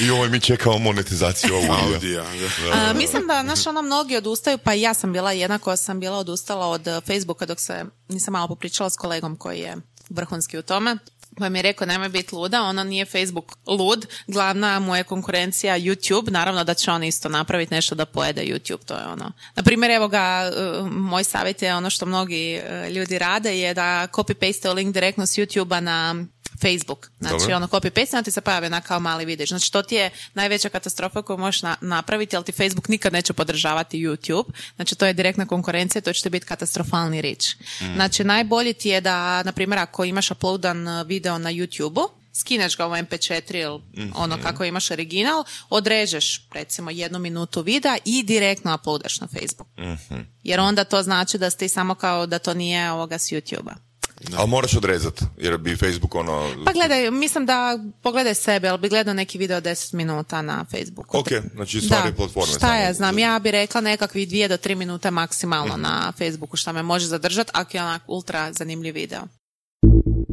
Speaker 2: I ovaj mi čekamo monetizaciju ovog videa.
Speaker 4: Audija.
Speaker 3: A, mislim da, znaš, ono, mnogi odustaju, pa ja sam bila jedna koja sam bila odustala od uh, Facebooka dok se, nisam malo popričala s kolegom koji je vrhunski u tome. Pa mi je rekao, nemoj biti luda, ono nije Facebook lud, glavna mu je konkurencija YouTube, naravno da će on isto napraviti nešto da pojede YouTube, to je ono. Na primjer, evo ga, uh, moj savjet je ono što mnogi uh, ljudi rade, je da copy-paste link direktno s YouTube-a na Facebook. Znači,
Speaker 2: Dobro.
Speaker 3: ono copy paste, onda ti se pojavi na kao mali vidiš. Znači, to ti je najveća katastrofa koju možeš na- napraviti, ali ti Facebook nikad neće podržavati YouTube. Znači, to je direktna konkurencija, to će ti biti katastrofalni rič. Znači, najbolje ti je da, na primjer, ako imaš uploadan uh, video na YouTube-u, skineš ga u MP4 ili ono kako imaš original, odrežeš recimo jednu minutu videa i direktno uploadaš na Facebook. Jer onda to znači da ste samo kao da to nije ovoga s YouTube-a.
Speaker 2: Ali moraš odrezat, jer bi Facebook ono...
Speaker 3: Pa gledaj, mislim da pogledaj sebe, ali bi gledao neki video 10 minuta na Facebooku.
Speaker 2: Ok, znači stvari
Speaker 3: Da,
Speaker 2: platforme.
Speaker 3: Šta ja znam, ja bi rekla nekakvih dvije do tri minute maksimalno na Facebooku šta me može zadržati ako je onak ultra zanimljiv video.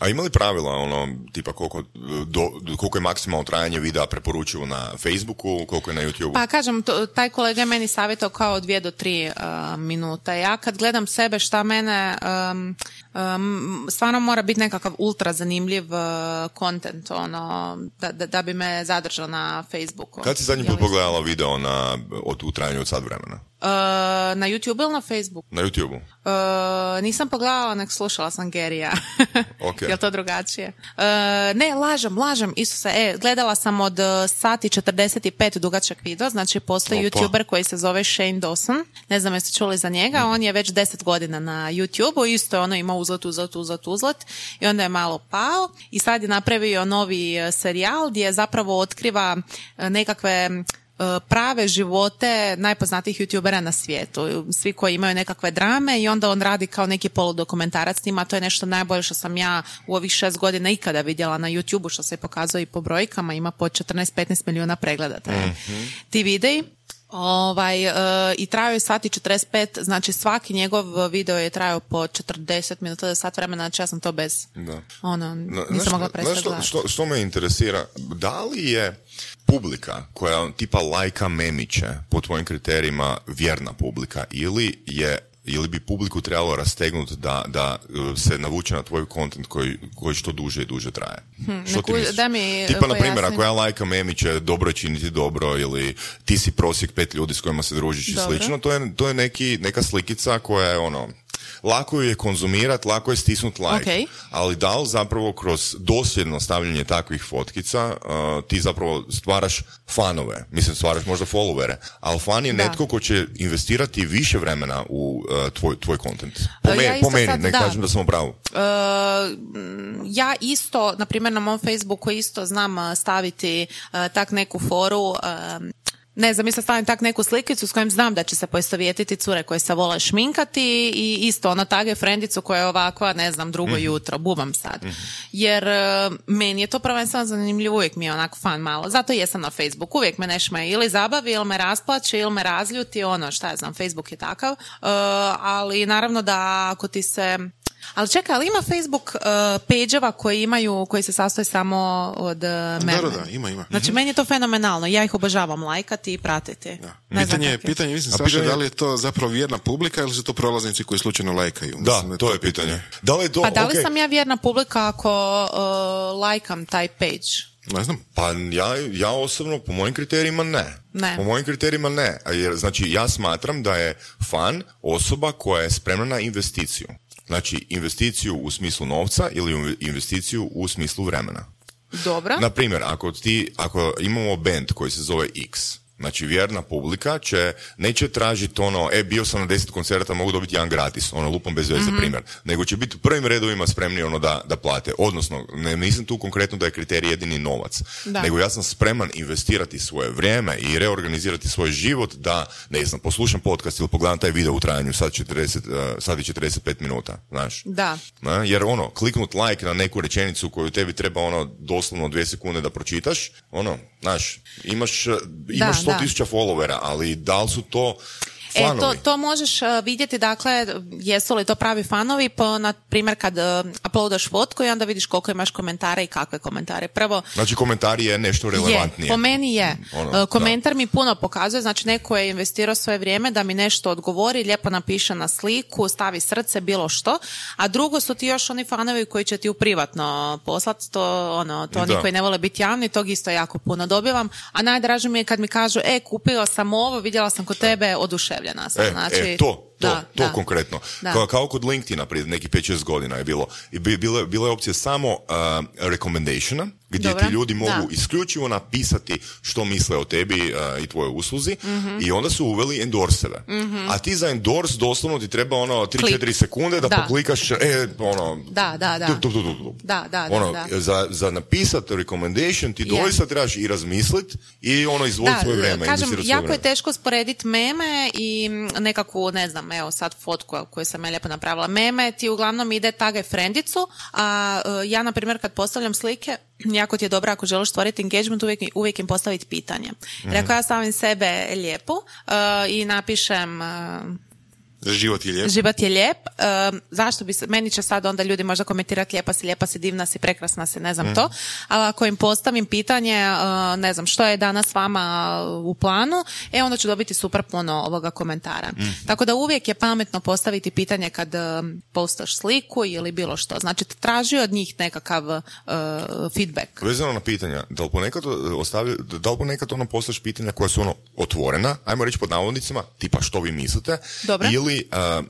Speaker 2: A ima li pravila, ono, tipa koliko, do, koliko je maksimalno trajanje videa preporučivo na Facebooku, koliko je na YouTubeu?
Speaker 3: Pa kažem, to, taj kolega je meni savjetao kao dvije do tri uh, minuta. Ja kad gledam sebe šta mene, um, um, stvarno mora biti nekakav ultra zanimljiv kontent, ono, da, da, da bi me zadržao na Facebooku.
Speaker 2: Kad si zadnji put pogledala video na, od, u trajanju od sat vremena?
Speaker 3: Uh, na YouTube ili na Facebooku?
Speaker 2: Na YouTubeu?
Speaker 3: Uh, nisam pogledala, nek slušala sam Gerija.
Speaker 2: Ok.
Speaker 3: Je to drugačije? Uh, ne, lažem, lažem, Isuse. E, gledala sam od sati 45 dugačak video, znači postoji
Speaker 2: Opa.
Speaker 3: youtuber koji se zove Shane Dawson. Ne znam jeste čuli za njega, on je već 10 godina na YouTubeu, isto je ono imao uzlet, uzlet, uzlet, uzlet i onda je malo pao i sad je napravio novi serijal gdje zapravo otkriva nekakve e, prave živote najpoznatijih youtubera na svijetu. Svi koji imaju nekakve drame i onda on radi kao neki poludokumentarac s njima. To je nešto najbolje što sam ja u ovih šest godina ikada vidjela na YouTubeu, što se pokazuje i po brojkama. Ima po 14-15 milijuna pregleda taj- ti videi. Ovaj, e, I trajao je sat i 45, znači svaki njegov video je trajao po 40 minuta do sat vremena, znači ja sam to bez,
Speaker 2: Da.
Speaker 3: ono, nisam mogla prestati
Speaker 2: što, što, što me interesira, da li je publika koja tipa lajka memiće po tvojim kriterijima vjerna publika ili je ili bi publiku trebalo rastegnuti da, da uh, se navuče na tvoj kontent koji, koji što duže i duže traje. što
Speaker 3: ne
Speaker 2: ti misliš?
Speaker 3: daj mi,
Speaker 2: Tipa, na primjer, ako ja lajkam memiće, dobro je činiti dobro ili ti si prosjek pet ljudi s kojima se družiš i slično, to je, to je neki, neka slikica koja je ono, lako ju je konzumirat, lako je stisnut like.
Speaker 3: Ok.
Speaker 2: Ali da li zapravo kroz dosljedno stavljanje takvih fotkica uh, ti zapravo stvaraš fanove, mislim stvaraš možda followere, ali fan je
Speaker 3: Da.
Speaker 2: netko ko će investirati više vremena u uh, tvoj, tvoj content. Po,
Speaker 3: E,
Speaker 2: me-
Speaker 3: ja
Speaker 2: po meni,
Speaker 3: sad,
Speaker 2: ne
Speaker 3: da.
Speaker 2: kažem da sam u pravu.
Speaker 3: M, ja isto, na primjer na mom Facebooku isto znam e, staviti e, tak neku foru, e, ne znam, isto stavim tak neku slikicu s kojim znam da će se poistovjetiti cure koje se vole šminkati i isto ono tage frendicu koja je ovakva, ne znam, drugo jutro, bubam sad. Jer e, meni je to prvenstveno zanimljivo, uvijek mi je onako fan malo. Zato jesam na Facebooku, uvijek me nešto me ili zabavi, ili me rasplače, ili me razljuti, ono, šta ja znam, Facebook je takav. E, ali naravno da ako ti se ali čekaj, ali ima Facebook uh, page-eva koji imaju, koji se sastoje samo od uh, meme?
Speaker 4: Da, da, da, ima, ima.
Speaker 3: Znači, meni je to fenomenalno. Ja ih obožavam lajkati i pratiti. Ne znam
Speaker 4: Pitanje, pitanje, mislim,
Speaker 2: A
Speaker 4: Saša,
Speaker 2: pitanje-
Speaker 4: da li je to zapravo vjerna publika ili su to prolaznici koji slučajno lajkaju?
Speaker 2: Da,
Speaker 4: Mislim
Speaker 2: to je pitanje. Da li je to,
Speaker 3: Pa da li
Speaker 2: ok,
Speaker 3: sam ja vjerna publika ako uh, lajkam taj page?
Speaker 4: Ne znam.
Speaker 2: Pa ja, ja osobno, po mojim kriterijima ne.
Speaker 3: Ne.
Speaker 2: Po mojim kriterijima ne. A Jer, znači, ja smatram da je fan osoba koja je spremna na investiciju. Znači, investiciju u smislu novca ili investiciju u smislu vremena.
Speaker 3: Dobro.
Speaker 2: Na primjer, ako ti, ako imamo band koji se zove X, znači vjerna publika će, neće tražiti ono, e, bio sam na deset koncerata, mogu dobiti jedan gratis, ono, lupom bez veze primjer. Nego će biti u prvim redovima spremni ono da, da plate. Odnosno, ne mislim tu konkretno da je kriterij jedini novac.
Speaker 3: Da.
Speaker 2: Nego ja sam spreman investirati svoje vrijeme i reorganizirati svoj život da, ne znam, poslušam podcast ili pogledam taj video u trajanju sad, 40, uh, sad je 45 minuta, znaš.
Speaker 3: Da.
Speaker 2: Na, jer ono, kliknut like na neku rečenicu koju tebi treba ono doslovno dvije sekunde da pročitaš, ono, znaš, imaš, imaš
Speaker 3: Da,
Speaker 2: 100 tisuća followera, ali da li su to
Speaker 3: E, to, to možeš uh, vidjeti, dakle, jesu li to pravi fanovi, po, na primjer, kad uh, uploadaš fotku i onda vidiš koliko imaš komentara i kakve komentare. Prvo,
Speaker 2: Znači komentar je nešto relevantnije.
Speaker 3: je, po meni je.
Speaker 2: Ono,
Speaker 3: Uh, Komentar mi puno pokazuje, znači neko je investirao svoje vrijeme da mi nešto odgovori, lijepo napiše na sliku, stavi srce, bilo što, a drugo su ti još oni fanovi koji će ti u privatno poslati, to, ono, to oni
Speaker 2: Da.
Speaker 3: koji ne vole biti javni, tog isto jako puno dobivam, a najdraže mi je kad mi kažu, e, kupila sam ovo, vidjela sam kod tebe, oduševljena sam.
Speaker 2: E,
Speaker 3: znači,
Speaker 2: e, to, to,
Speaker 3: da,
Speaker 2: to
Speaker 3: da.
Speaker 2: konkretno.
Speaker 3: Da.
Speaker 2: Kao, kao kod LinkedIna prije nekih 5-6 godina je bilo. I bi- Bila, bila je opcija samo uh, recommendationa, gdje
Speaker 3: Dobro,
Speaker 2: ti ljudi mogu
Speaker 3: da.
Speaker 2: isključivo napisati što misle o tebi uh, i tvojoj usluzi
Speaker 3: Mhm.
Speaker 2: i onda su uveli endorseve. A ti za endorse doslovno ti treba ono 3-4
Speaker 3: Klik.
Speaker 2: sekunde da,
Speaker 3: Da.
Speaker 2: poklikaš, e, ono,
Speaker 3: Da, da, da.
Speaker 2: tup, tup, tup, tup.
Speaker 3: Da, da, da,
Speaker 2: ono,
Speaker 3: da.
Speaker 2: Za, za napisat recommendation ti
Speaker 3: Je.
Speaker 2: doista trebaš i razmislit i ono izvoliti svoje vrijeme.
Speaker 3: kažem, jako je teško sporediti meme i nekakvu, ne znam, evo sad fotku koju sam ja lijepo napravila. Meme ti uglavnom ide tagaj frendicu, a e, ja, na primjer, kad postavljam slike, jako ti je dobro ako želiš stvoriti engagement, uvijek, uvijek im postaviti pitanje. Jer ako ja stavim sebe lijepo e, i napišem e,
Speaker 4: Život je lijep.
Speaker 3: Život je lijep. Um, zašto bi se, meni će sad onda ljudi možda komentirati lijepa si, lijepa si, divna si, prekrasna si, ne znam
Speaker 2: Mhm.
Speaker 3: to. Ali ako im postavim pitanje, uh, ne znam, što je danas vama u planu, e onda ću dobiti super puno ovoga komentara.
Speaker 2: Mhm.
Speaker 3: Tako da uvijek je pametno postaviti pitanje kad um, postaš sliku ili bilo što. Znači, traži od njih nekakav uh, feedback.
Speaker 2: Vezano na pitanja, da li ponekad, ostavi, da li ponekad ono postaš pitanja koja su ono otvorena, ajmo reći pod navodnicima, tipa što vi mislite,
Speaker 3: Dobro.
Speaker 2: ili a,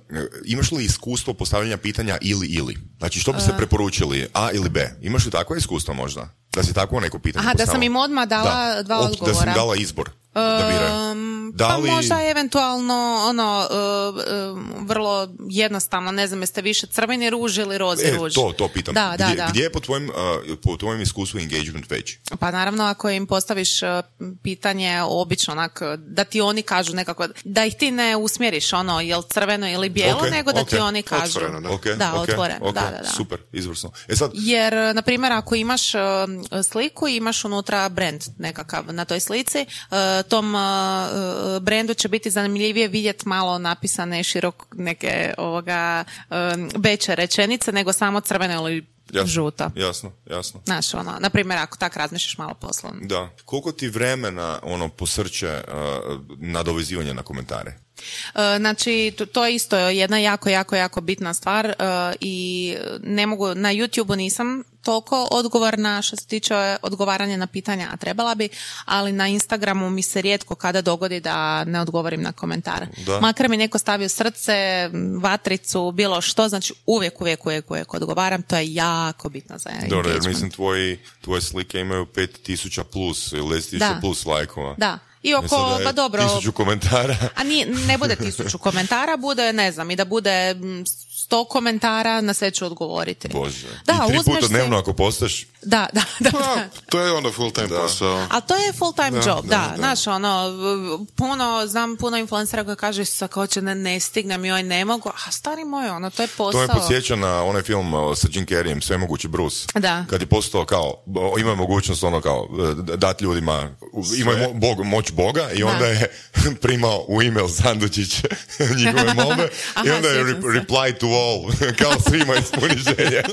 Speaker 2: imaš li iskustvo postavljanja pitanja ili ili? Znači što bi se preporučili, A ili B? Imaš li takvo iskustvo možda? Da si takvo neko pitanje
Speaker 3: Aha, da sam
Speaker 2: postavila?
Speaker 3: im odmah dala
Speaker 2: Da.
Speaker 3: dva
Speaker 2: Op- Da sam
Speaker 3: odgovora.
Speaker 2: dala izbor. Da biraju.
Speaker 3: Um,
Speaker 2: Da
Speaker 3: pa
Speaker 2: li-
Speaker 3: možda eventualno ono uh, vrlo jednostavno, ne znam, jeste više crveni ruž ili rozi
Speaker 2: E,
Speaker 3: ruž.
Speaker 2: to, to pitam.
Speaker 3: Da, da,
Speaker 2: gdje,
Speaker 3: da.
Speaker 2: gdje je po tvojem, po tvojem iskustvu engagement veći?
Speaker 3: Pa naravno ako im postaviš uh, pitanje obično onak da ti oni kažu nekako, da ih ti ne usmjeriš ono jel crveno ili bijelo,
Speaker 2: Ok,
Speaker 3: nego da ti
Speaker 2: ok.
Speaker 3: oni kažu.
Speaker 4: Otvoreno, da.
Speaker 2: Ok,
Speaker 3: Da, otvoreno, da, da, da.
Speaker 2: Super, izvrsno. E sad,
Speaker 3: Jer, na primjer, ako imaš uh, sliku i imaš unutra brand nekakav na toj slici, uh, tom uh, uh, brendu će biti zanimljivije vidjeti malo napisane širok neke ovoga um, veće rečenice nego samo crveno ili
Speaker 2: jasno,
Speaker 3: žuto.
Speaker 2: jasno, jasno.
Speaker 3: Znaš, ono, na primjer, ako tak razmišljaš malo poslovno.
Speaker 2: Da. Koliko ti vremena ono posrće uh, nadovezivanje na komentare?
Speaker 3: E, Znači, to, je isto jedna jako, jako, jako bitna stvar e, i ne mogu, na YouTube-u nisam toliko odgovorna što se tiče odgovaranja na pitanja, a trebala bi, ali na Instagramu mi se rijetko kada dogodi da ne odgovorim na komentare.
Speaker 2: Da.
Speaker 3: Makar mi neko stavio srce, vatricu, bilo što, znači uvijek, uvijek, uvijek, uvijek odgovaram, to je jako bitno za
Speaker 2: Dobro, jer
Speaker 3: engagement.
Speaker 2: mislim tvoji, tvoje slike imaju 5000 plus ili 10.000
Speaker 3: Da.
Speaker 2: plus lajkova.
Speaker 3: Da. I oko,
Speaker 2: sada je
Speaker 3: pa dobro,
Speaker 2: Tisuću komentara.
Speaker 3: A nije, ne bude tisuću komentara, bude, ne znam, i da bude mm, sto komentara, na sve ću odgovoriti.
Speaker 2: Bože.
Speaker 3: Da,
Speaker 2: I tri puta
Speaker 3: si-
Speaker 2: dnevno ako postaš,
Speaker 3: Da, da, da.
Speaker 4: Pa,
Speaker 3: da.
Speaker 4: to je onda full time posao.
Speaker 3: A to je full time
Speaker 4: Da,
Speaker 3: job,
Speaker 4: da,
Speaker 3: da,
Speaker 4: da.
Speaker 3: znaš, ono, puno, znam puno influencera koji kaže sa ko će ne, ne stignem, joj ne mogu, a stari moj, ono, to je
Speaker 2: to me
Speaker 3: posao.
Speaker 2: podsjeća na onaj film sa Jim Carreyem, Sve mogući Bruce.
Speaker 3: Da.
Speaker 2: Kad je postao kao, ima mogućnost ono kao, uh, dati ljudima, ima mo- bog, moć Boga i onda je primao u email Sandučić njihove molbe i onda je re-
Speaker 3: se.
Speaker 2: reply to all, kao svima ispuni želje.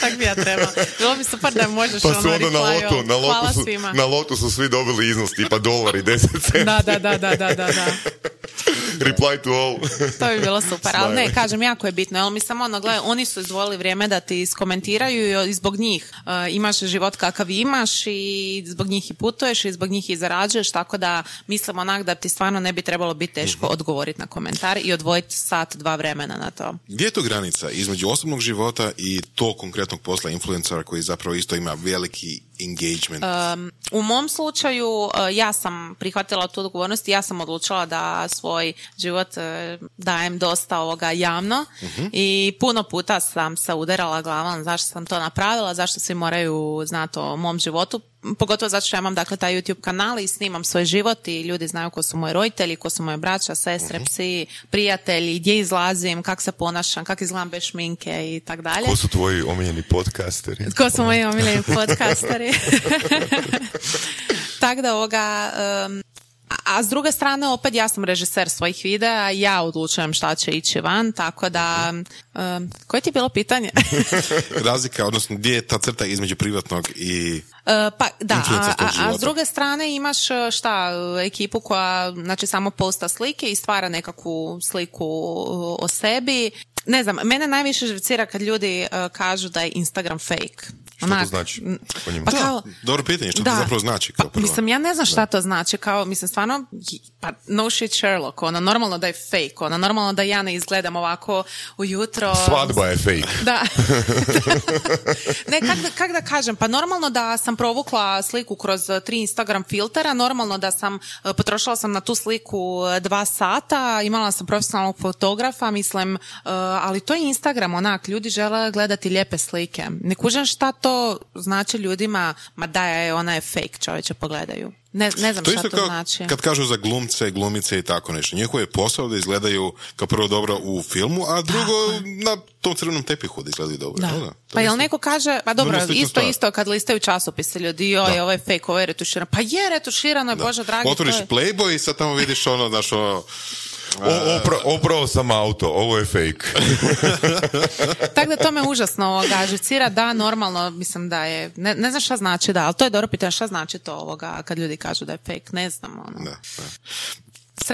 Speaker 3: Tak bi ja trebala. Bilo bi super da možeš
Speaker 2: Pa
Speaker 3: ono
Speaker 2: su onda na lotu, na lotu, su, na lotu su svi dobili iznos tipa dolar i 10 centi.
Speaker 3: Da, da, da, da, da, da, da.
Speaker 2: Reply to all.
Speaker 3: To bi bilo super, ali ne, kažem, jako je bitno, jel mi samo ono, gledaj, oni su izdvojili vrijeme da ti iskomentiraju i zbog njih uh, imaš život kakav imaš i zbog njih i putuješ i zbog njih i zarađuješ, tako da mislim onak da ti stvarno ne bi trebalo biti teško odgovoriti na komentar i odvojiti sat, dva vremena na to.
Speaker 4: Gdje je to granica između osobnog života i tog konkretnog posla influencera koji zapravo isto ima veliki engagement?
Speaker 3: Um, u mom slučaju uh, ja sam prihvatila tu odgovornost i ja sam odlučila da svoj život uh, dajem dosta ovoga javno. I puno puta sam se udarala glavom zašto sam to napravila, zašto svi moraju znati o mom životu pogotovo zato što ja imam dakle taj YouTube kanal i snimam svoj život i ljudi znaju ko su moji roditelji, ko su moje braća, sestre, psi, prijatelji, gdje izlazim, kako se ponašam, kako izgledam bez šminke i tak dalje.
Speaker 2: Ko su tvoji omiljeni podcasteri?
Speaker 3: Tko su moji omiljeni podcasteri? Tako da ovoga, um, a s druge strane, opet ja sam režiser svojih videa, ja odlučujem šta će ići van, tako da... Um, koje ti je bilo pitanje?
Speaker 4: Razlika, odnosno gdje je ta crta između privatnog i...
Speaker 3: E, pa da, a, a, a s druge strane imaš e, šta, ekipu koja znači samo posta slike i stvara nekakvu sliku e, o sebi. Ne znam, mene najviše živcira kad ljudi kažu da je Instagram fake.
Speaker 2: Što to znači po njima?
Speaker 3: Pa
Speaker 4: Da,
Speaker 3: kao,
Speaker 4: dobro pitanje, što to
Speaker 3: da.
Speaker 4: zapravo znači
Speaker 3: Pa,
Speaker 4: kao prvo?
Speaker 3: mislim, ja ne znam šta to znači, kao, mislim, stvarno, pa no shit Sherlock, ono, normalno da je fake, ono, normalno da ja ne izgledam ovako ujutro.
Speaker 2: Svadba je fake.
Speaker 3: Da. ne, kak da, kak da kažem, pa normalno da sam provukla sliku kroz tri Instagram filtera, normalno da sam, eh, potrošila sam na tu sliku eh, dva sata, imala sam profesionalnog fotografa, mislim, eh, ali to je Instagram, onak, ljudi žele gledati lijepe slike. Ne kužem šta to znači ljudima, ma da je, ona je fake, čovječe, pogledaju. Ne, ne znam
Speaker 4: To
Speaker 3: šta
Speaker 4: isto
Speaker 3: to
Speaker 4: kao
Speaker 3: znači.
Speaker 4: kad kažu za glumce, glumice i tako nešto. Njihov je posao da izgledaju kao prvo dobro u filmu, a drugo na tom crvenom tepihu da izgledaju dobro.
Speaker 3: Da.
Speaker 4: da? To
Speaker 3: Pa
Speaker 4: je
Speaker 3: jel neko kaže, pa dobro,
Speaker 4: slična
Speaker 3: isto,
Speaker 4: stvar.
Speaker 3: isto kad listaju časopise ljudi, joj, ovo je fake, ovo je retuširano. Pa je retuširano, je, bože dragi.
Speaker 4: Otvoriš
Speaker 3: to je-
Speaker 4: Playboy i sad tamo vidiš ono, znaš, ono,
Speaker 2: O, opra, oprao sam auto, ovo je fake.
Speaker 3: Tako da to me užasno ovoga, živcira, da, normalno, mislim da je, ne, ne znam šta znači da, ali to je dobro pitanje, šta znači to ovoga, kad ljudi kažu da je fake, ne znam, ono.
Speaker 4: da, da.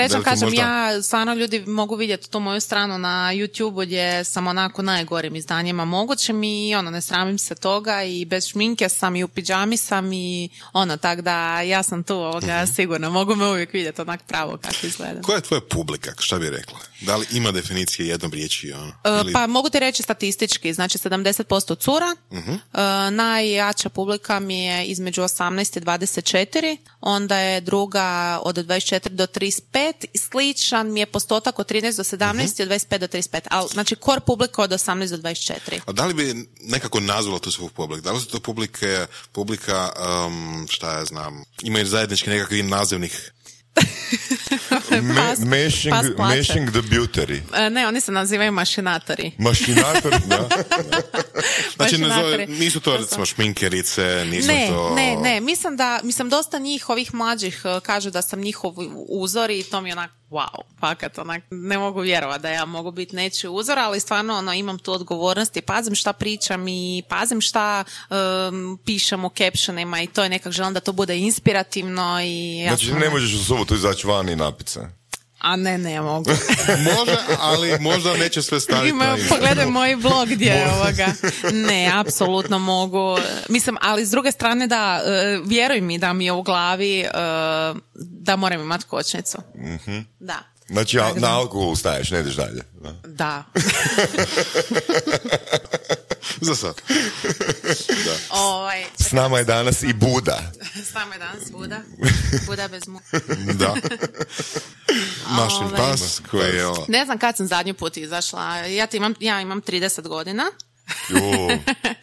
Speaker 4: Veliko
Speaker 3: kažem,
Speaker 4: možda-
Speaker 3: ja stvarno ljudi mogu vidjeti tu moju stranu na YouTube gdje sam onako najgorim izdanjima mogućim i ono, ne sramim se toga i bez šminke sam i u pidžami sam i ono, tak da ja sam tu ovoga
Speaker 4: Mhm.
Speaker 3: sigurno, mogu me uvijek vidjeti onak pravo kako izgleda.
Speaker 4: Koja je tvoja publika, šta bi rekla? Da li ima definicije jednom riječi? Ono?
Speaker 3: E,
Speaker 4: Ili-
Speaker 3: Pa mogu ti reći statistički, znači 70% cura. E, najjača publika mi je između 18 i 24, onda je druga od 24 do 35, i sličan mi je postotak od 13 do 17
Speaker 4: Mhm.
Speaker 3: i od 25 do 35, ali znači core publika od 18 do 24.
Speaker 4: A da li bi nekako nazvala tu svog publiku? Da li su to publike, publika, um, šta ja znam, imaju zajednički nekakvi nazivnih
Speaker 3: Pas-
Speaker 2: mashing,
Speaker 3: pas plače.
Speaker 2: mashing the beauty.
Speaker 3: E, Ne, oni se nazivaju mašinatori.
Speaker 2: Mašinator, da.
Speaker 4: Znači, ne zove,
Speaker 3: Mašinatori.
Speaker 4: nisu to recimo šminkerice, nisu
Speaker 3: Ne,
Speaker 4: to...
Speaker 3: ne, ne, mislim da, mislim dosta njih, ovih mlađih, eh, kažu da sam njihov uzor i to mi je onak, wow, fakat, onak, ne mogu vjerovati da ja mogu biti nečiji uzor, ali stvarno, ono, imam tu odgovornost i pazim šta pričam i pazim šta em, pišem u captionima i to je nekak želim da to bude inspirativno i
Speaker 2: Znači ne
Speaker 3: onak,
Speaker 2: možeš u subotu izaći van i napit se.
Speaker 3: A ne, ne mogu.
Speaker 4: Može, ali možda neće sve staviti
Speaker 3: Ima, pogledaj moj blog gdje je ovoga. Ne, apsolutno mogu. Mislim, ali s druge strane da, e, vjeruj mi da mi je u glavi e, da moram imati kočnicu. Da.
Speaker 2: Znači na alkohol staješ, ne ideš dalje. Da.
Speaker 3: Da.
Speaker 4: Za sad.
Speaker 3: ovaj,
Speaker 2: S nama je danas i Buda.
Speaker 3: s nama je danas Buda. Buda bez mu.
Speaker 4: Da. Mašin
Speaker 3: Ovaj.
Speaker 4: pas koji je ovo.
Speaker 3: Ne znam kad sam zadnji put izašla. Ja, ti imam, ja imam 30 godina.
Speaker 2: Jo,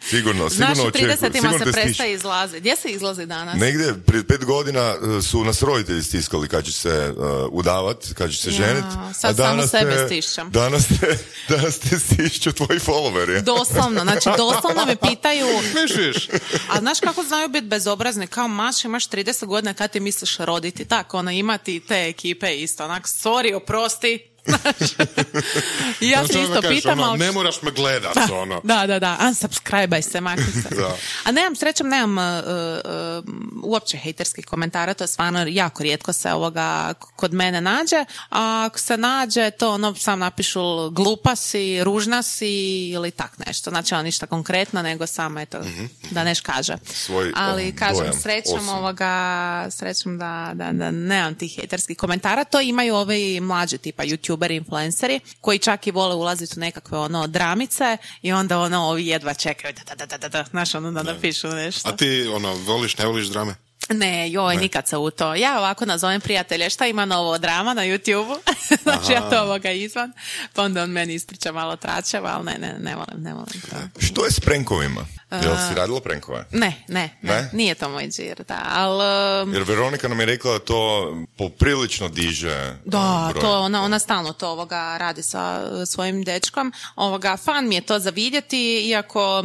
Speaker 2: sigurno,
Speaker 3: Znaš,
Speaker 2: sigurno
Speaker 3: u
Speaker 2: očekujem.
Speaker 3: 30 ima
Speaker 2: sigurno
Speaker 3: se
Speaker 2: te stiš.
Speaker 3: prestaje izlazi. Gdje se izlazi danas?
Speaker 2: Negdje, prije pet godina uh, su nas roditelji stiskali kad će se uh, udavat, kad će se
Speaker 3: Ja,
Speaker 2: ženit.
Speaker 3: sad samo sebe stišćam.
Speaker 2: Danas te, danas te stišću tvoji followeri.
Speaker 3: Doslovno, znači doslovno me pitaju
Speaker 4: Viš,
Speaker 3: A znaš kako znaju biti bezobrazni? Kao maš, imaš 30 godina kad ti misliš roditi. Tako, ono, imati te ekipe isto. Onak, sorry, oprosti. I ja se isto pitam, ali...
Speaker 4: Ne moraš me gledat, ono.
Speaker 3: Da, da, da, unsubscribe se, makni se.
Speaker 4: Da.
Speaker 3: A nemam, srećom, nemam uh, uh, uopće hejterskih komentara, to je stvarno jako rijetko se ovoga kod mene nađe, a ako se nađe, to ono sam napišu glupa si, ružna si ili tak nešto. Znači, ono ništa konkretno, nego samo, eto, da neš kaže.
Speaker 2: Svoj,
Speaker 3: Ali,
Speaker 2: um,
Speaker 3: kažem,
Speaker 2: dojam,
Speaker 3: srećom
Speaker 2: osobno.
Speaker 3: ovoga, srećom da, da, da nemam tih hejterskih komentara. To imaju ovi mlađi tipa youtuberi, influenceri, koji čak i vole ulaziti u nekakve ono dramice i onda ono ovi jedva čekaju da, da, da, da, da, znaš, ono da napišu nešto.
Speaker 4: A ti, ono, voliš, ne voliš drame?
Speaker 3: Ne, joj, nikad se u to. Ja ovako nazovem prijatelje šta ima novo drama na YouTube-u. znači ja to ovoga izvan. Pa onda on meni ispriča malo tračeva, ali ne, ne, ne volim, ne volim to.
Speaker 2: Što je s prenkovima? Jel si radila prenkove?
Speaker 3: Ne, ne, ne,
Speaker 2: Ne?
Speaker 3: nije to moj džir, da, ali... um,
Speaker 2: Jer Veronika nam je rekla da to poprilično diže
Speaker 3: Da,
Speaker 2: uh, broj.
Speaker 3: to ona, ona stalno to ovoga radi sa uh, svojim dečkom. Ovoga, fan mi je to za vidjeti, iako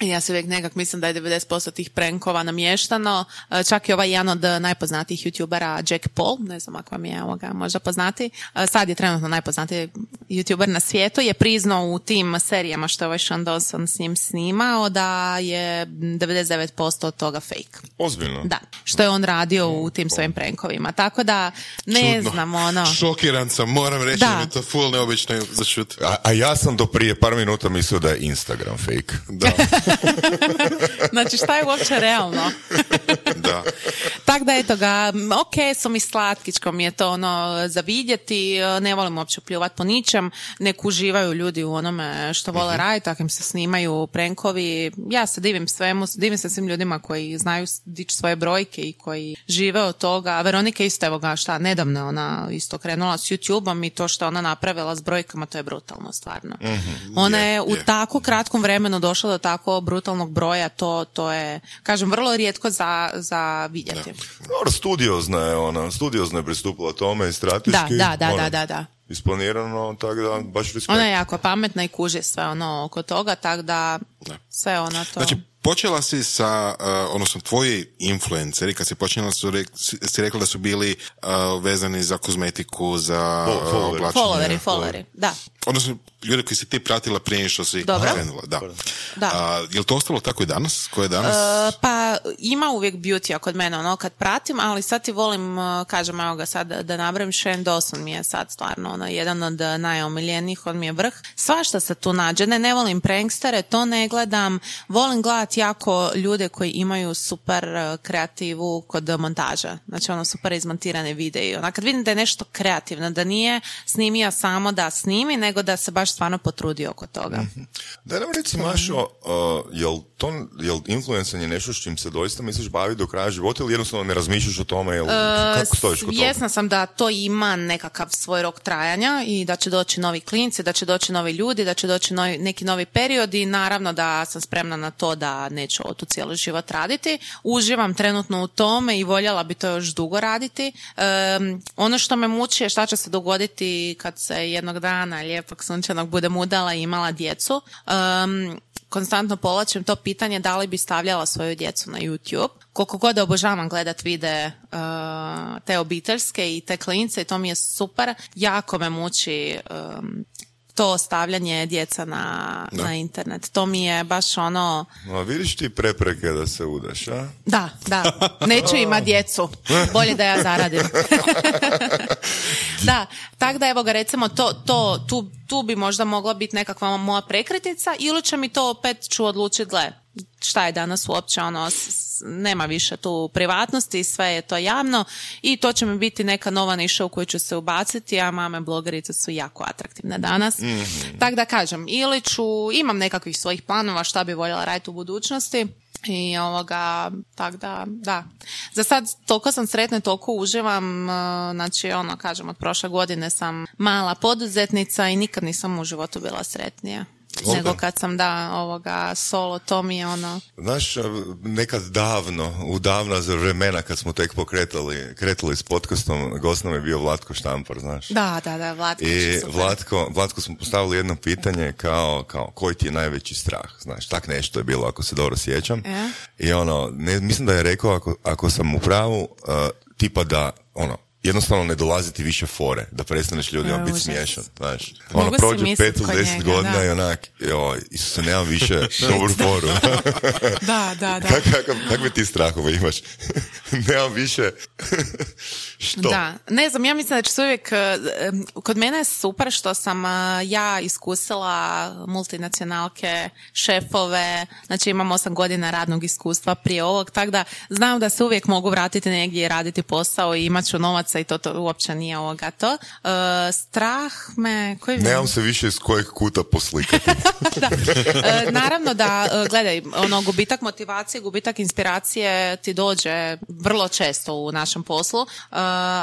Speaker 3: Ja se uvijek nekak mislim da je 90% tih prenkova namještano. E, Čak i ovaj jedan od najpoznatijih youtubera, Jack Paul, ne znam ako vam je ovoga možda poznati, e, sad je trenutno najpoznatiji youtuber na svijetu, je priznao u tim serijama što je ovaj Sean Dawson s njim snimao da je 99% od toga fake.
Speaker 2: Ozbiljno.
Speaker 3: Da, što je on radio u tim svojim prenkovima. Tako da, ne
Speaker 4: Čudno.
Speaker 3: znam, ono...
Speaker 4: Šokiran sam, moram reći
Speaker 3: Da.
Speaker 4: da, mi je to full neobično za šut.
Speaker 2: A, a ja sam do prije par minuta mislio da je Instagram fake.
Speaker 4: Da,
Speaker 3: Znači, šta je uopće realno?
Speaker 4: da.
Speaker 3: Tak da eto ga, ok, su mi slatkičko mi je to ono za vidjeti, e, ne volim uopće pljuvat po ničem, nek uživaju ljudi u onome što vole raditi, tak im se snimaju prenkovi, ja se divim svemu, divim se svim ljudima koji znaju dići svoje brojke i koji žive od toga, Veronika isto evo ga šta, nedavno je ona isto krenula s YouTube-om i to što je ona napravila s brojkama, to je brutalno stvarno. Ona je u
Speaker 4: je.
Speaker 3: tako kratkom vremenu došla do tako brutalnog broja, to, to je, kažem, vrlo rijetko za, za vidjeti.
Speaker 2: Dobro, studiozna je ona, studiozno je pristupila tome i strateški.
Speaker 3: Da, da, da,
Speaker 2: ono,
Speaker 3: da, da, da.
Speaker 2: Isplanirano, tako da baš respekt.
Speaker 3: Ona je jako pametna i kuži sve ono oko toga, tako da sve ona to...
Speaker 4: Znači, počela si sa, uh, odnosno tvoji influenceri, kad si počela su, rek, si, rekla da su bili uh, vezani za kozmetiku, za uh,
Speaker 2: followeri.
Speaker 4: oblačenje.
Speaker 3: followeri, followeri, da.
Speaker 4: Odnosno, ljude koji si ti pratila prije što si
Speaker 3: Dobro.
Speaker 4: krenula. Da.
Speaker 3: Da.
Speaker 4: A, je li to ostalo tako i danas? Ko je danas?
Speaker 3: E, pa ima uvijek beauty kod mene ono kad pratim, ali sad ti volim, e, kažem evo ga sad da nabrem, Shane Dawson mi je sad stvarno ono, jedan od e, najomiljenijih, on mi je vrh. Svašta se tu nađe, ne, ne volim prankstere, to ne gledam, volim gledat jako ljude koji imaju super kreativu kod montaža, znači ono super izmontirane videi. Ona kad vidim da je nešto kreativno, da nije snimio samo da snimi, nego da se baš stvarno potrudio oko toga.
Speaker 2: Da nam reci, Mašo, uh, jel, to, jel influencanje nešto s čim se doista misliš baviti do kraja života ili jednostavno ne razmišljaš o tome? Jel, kako stojiš kod toga?
Speaker 3: Svjesna sam da to ima nekakav svoj rok trajanja i da će doći novi klinci, da će doći novi ljudi, da će doći novi, neki novi period i naravno da sam spremna na to da neću ovo tu cijeli život raditi. Uživam trenutno u tome i voljela bi to još dugo raditi. Em, ono što me muči je šta će se dogoditi kad se jednog dana lijepog sunčanog budem udala i imala djecu. Em, konstantno povlačim to pitanje da li bi stavljala svoju djecu na YouTube. Koliko god obožavam gledat vide uh, te obiteljske i te klince i to mi je super. Jako me muči um, to stavljanje djeca na, na internet. To mi je baš ono...
Speaker 2: Ma vidiš ti prepreke da se udaš, a?
Speaker 3: Da, da. Neću ima djecu. Bolje da ja zaradim. da, tak da evo ga recimo to, to, tu, tu bi možda mogla biti nekakva moja prekretnica ili će mi to opet ću odlučiti, gle, šta je danas uopće ono, s- s- nema više tu privatnosti, sve je to javno i to će mi biti neka nova niša u koju ću se ubaciti, a mame blogerice su jako atraktivne danas. Tako da kažem, ili ću, imam nekakvih svojih planova šta bi voljela raditi u budućnosti, i ovoga, tak da, da. Za sad toliko sam sretna i toliko uživam, e, znači ono, kažem, od prošle godine sam mala poduzetnica i nikad nisam u životu bila sretnija.
Speaker 2: Dobro.
Speaker 3: Nego kad sam da ovoga solo, to mi je ono,
Speaker 2: Znaš, nekad davno, u davna vremena kad smo tek pokretali, kretali s podcastom, gost nam je bio Vlatko Štampar, znaš.
Speaker 3: da, da, da, Vlatko
Speaker 2: I. Vlatko, Vlatko smo postavili jedno pitanje kao, kao koji ti je najveći strah, znaš, tak nešto je bilo ako se dobro sjećam.
Speaker 3: E?
Speaker 2: I ono, ne, mislim da je rekao ako, ako sam u pravu, uh, tipa da, ono, jednostavno ne dolaziti više fore, da prestaneš ljudima biti smiješan, znaš.
Speaker 3: Mogu
Speaker 2: Ono, prođe pet ili deset godina
Speaker 3: da.
Speaker 2: i onak, joj, Isuse, nemam više dobru foru.
Speaker 3: Da, da, da.
Speaker 2: Kak, kakve ti strahove imaš? nemam više... Što?
Speaker 3: Da, ne znam, ja mislim da će se uvijek, e, em, kod mene je super što sam e, ja iskusila multinacionalke, šefove, znači imam osam godina radnog iskustva prije ovog, tako da znam da se uvijek mogu vratiti negdje i raditi posao i imat ću novaca i to, to uopće nije ovoga to. E, strah me, koji
Speaker 2: Nemam se više iz kojeg kuta poslikati.
Speaker 3: da. E, naravno da, e, gledaj, ono, gubitak motivacije, gubitak inspiracije ti dođe vrlo često u našem poslu, e,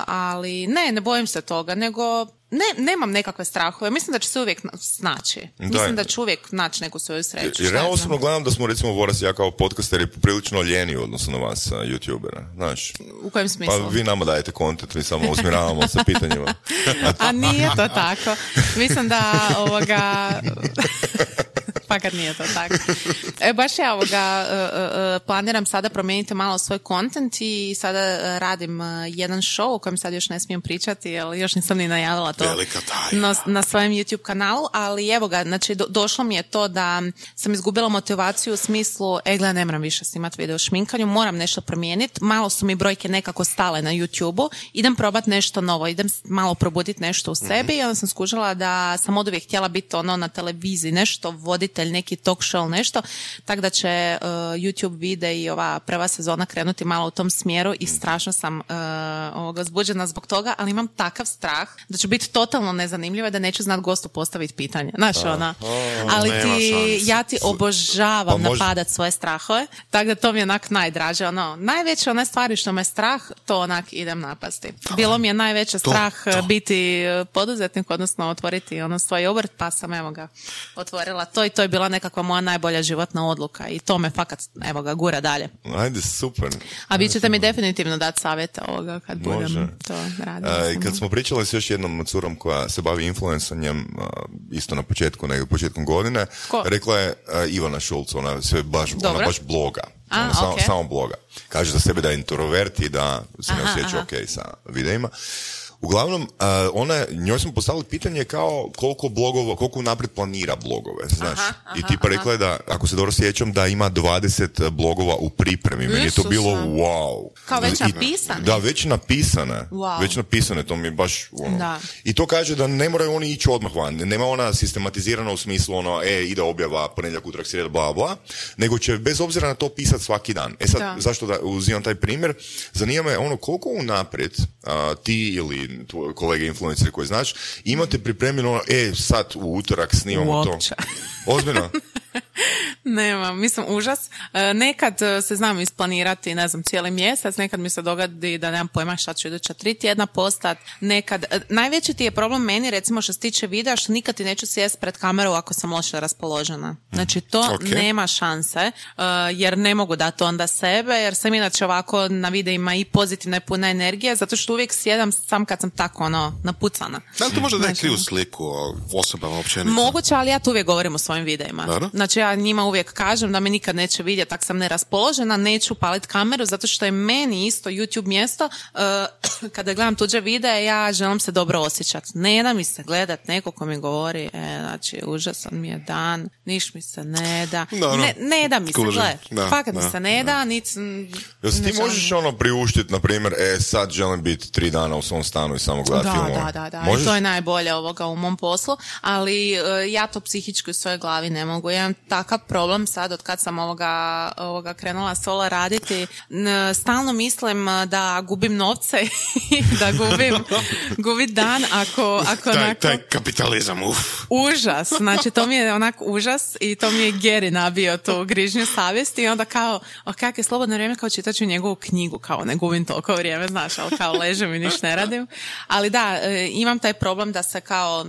Speaker 3: ali ne, ne bojim se toga, nego ne, nemam nekakve strahove. Mislim da će se uvijek na- snaći. Mislim da ću uvijek naći neku svoju sreću.
Speaker 2: Jer ja osobno gledam da smo recimo Voras i ja kao podcasteri poprilično ljeni u odnosu na vas, youtubera. Znaš,
Speaker 3: U kojem
Speaker 2: pa
Speaker 3: smislu?
Speaker 2: vi nama dajete kontent, mi samo usmjeravamo sa pitanjima.
Speaker 3: A nije to tako. Mislim da ovoga... Fakat nije to tako. E, baš ja ovoga e, e, e, planiram sada promijeniti malo svoj kontent i sada radim jedan show o kojem sad još ne smijem pričati, jer još nisam ni najavila to na, na svojem YouTube kanalu, ali evo ga, znači do- došlo mi je to da sam izgubila motivaciju u smislu, e gle, ne moram više snimati video o šminkanju, moram nešto promijeniti, malo su mi brojke nekako stale na YouTube-u, idem probat nešto novo, idem malo probuditi nešto u sebi i onda sam skužila da sam od uvijek htjela biti ono na televiziji, nešto voditelj, neki talk show, nešto, tako da će e, YouTube vide i ova prva sezona krenuti malo u tom smjeru i strašno sam uh, ovoga zbuđena zbog toga, ali imam takav strah da ću biti totalno nezanimljiva i da neću znat gostu postaviti pitanje. Znaš, ona, ali ti, ja ti obožavam
Speaker 2: Pa
Speaker 3: napadat svoje strahove, tako da to mi je onak najdraže. Ono, najveće one stvari što me strah, to onak idem napasti. Bilo mi je najveće
Speaker 4: To,
Speaker 3: strah
Speaker 4: to.
Speaker 3: biti eh, poduzetnik, odnosno otvoriti ono svoj obrt, pa sam evo ga otvorila to i to je bila nekakva moja najbolja životna odluka i to me fakat, evo ga, gura dalje.
Speaker 2: Ajde, super.
Speaker 3: A vi ćete mi definitivno dati savjete ovoga kad budem
Speaker 2: Može.
Speaker 3: to radila.
Speaker 2: E, I kad smo pričali s još jednom curom koja se bavi influensanjem, a, isto na početku, nego početkom godine,
Speaker 3: Ko?
Speaker 2: rekla je a, Ivana Šulc, ona se baš, ona baš bloga.
Speaker 3: A,
Speaker 2: Ona samo,
Speaker 3: ok.
Speaker 2: samo bloga. Kaže za sebe da je introvert i da se ne osjeća ok sa videima. Uglavnom, a, ona, njoj smo postavili pitanje kao koliko blogova, koliko naprijed planira blogove, znaš.
Speaker 3: Aha,
Speaker 2: I tipa rekla je da, ako se dobro sjećam, da ima 20 blogova u pripremi. Meni je to bilo wow.
Speaker 3: Kao već
Speaker 2: I-
Speaker 3: napisane?
Speaker 2: Da, već napisane.
Speaker 3: Wow.
Speaker 2: Već napisane, to mi je baš ono.
Speaker 3: Da.
Speaker 2: I to kaže da ne moraju oni ići odmah van. Nema ona sistematizirana u smislu ono, e, ide objava, ponedjeljak, utorak, srijeda, bla, bla, nego će bez obzira na to pisati svaki dan. E sad,
Speaker 3: Da.
Speaker 2: zašto da uzimam taj primjer? Zanima me ono, koliko unaprijed a, ti ili tvoji kolege influenceri koji znaš, imate pripremljeno e, sad u utorak snimamo
Speaker 3: Uopće.
Speaker 2: to. Ozbiljno?
Speaker 3: Nema, mislim, užas. E, Nekad e, se znam isplanirati, ne znam, cijeli mjesec, nekad mi se dogodi da nemam pojma šta ću iduća tri tjedna postat, nekad, e, najveći ti je problem meni, recimo što se tiče videa, što nikad ti neću sjest pred kameru ako sam loše raspoložena. Znači, to
Speaker 4: Ok.
Speaker 3: nema šanse, jer ne mogu dati onda sebe, jer sam inače ovako na videima i pozitivna i puna energije, zato što uvijek sjedam sam kad sam tako, ono, napucana.
Speaker 4: Da li to možda
Speaker 3: Znači,
Speaker 4: krivu sliku o osobama općenito?
Speaker 3: Moguće, ali ja to uvijek govorim u svojim videima.
Speaker 4: Dobro.
Speaker 3: Znači ja njima uvijek kažem da me nikad neće vidjeti, tak sam neraspoložena, neću palit kameru, zato što je meni isto YouTube mjesto, uh, kada gledam tuđe videe, ja želim se dobro osjećati. Ne da mi se gledat neko ko mi govori, e, znači, užasan mi je dan, niš mi se ne da.
Speaker 4: Dobro.
Speaker 3: Ne, ne da mi se,
Speaker 4: Kužim.
Speaker 3: gle,
Speaker 4: Da,
Speaker 3: fakat mi
Speaker 4: da,
Speaker 3: se ne da, nic...
Speaker 2: Jel ti
Speaker 3: želim.
Speaker 2: možeš ono priuštiti, na primjer, e, sad želim biti tri dana u svom stanu i samo gledati
Speaker 3: Da,
Speaker 2: filmove?
Speaker 3: da, da, da.
Speaker 2: Možeš?
Speaker 3: To je najbolje ovoga u mom poslu, ali e, ja to psihički u svojoj glavi ne mogu. Ja imam takav problem sad od kad sam ovoga, ovoga krenula solo raditi. Stalno mislim e, da gubim novce i da gubim, gubim dan ako, ako
Speaker 4: Taj,
Speaker 3: onako...
Speaker 4: taj kapitalizam, uf.
Speaker 3: Užas, znači to mi je onak užas i to mi je Geri nabio tu grižnju savjesti i onda kao, o kak je slobodno vrijeme kao čitat ću njegovu knjigu, kao ne gubim toliko vrijeme, znaš, ali kao ležem i ništa ne radim. Ali da, e, imam taj problem da se kao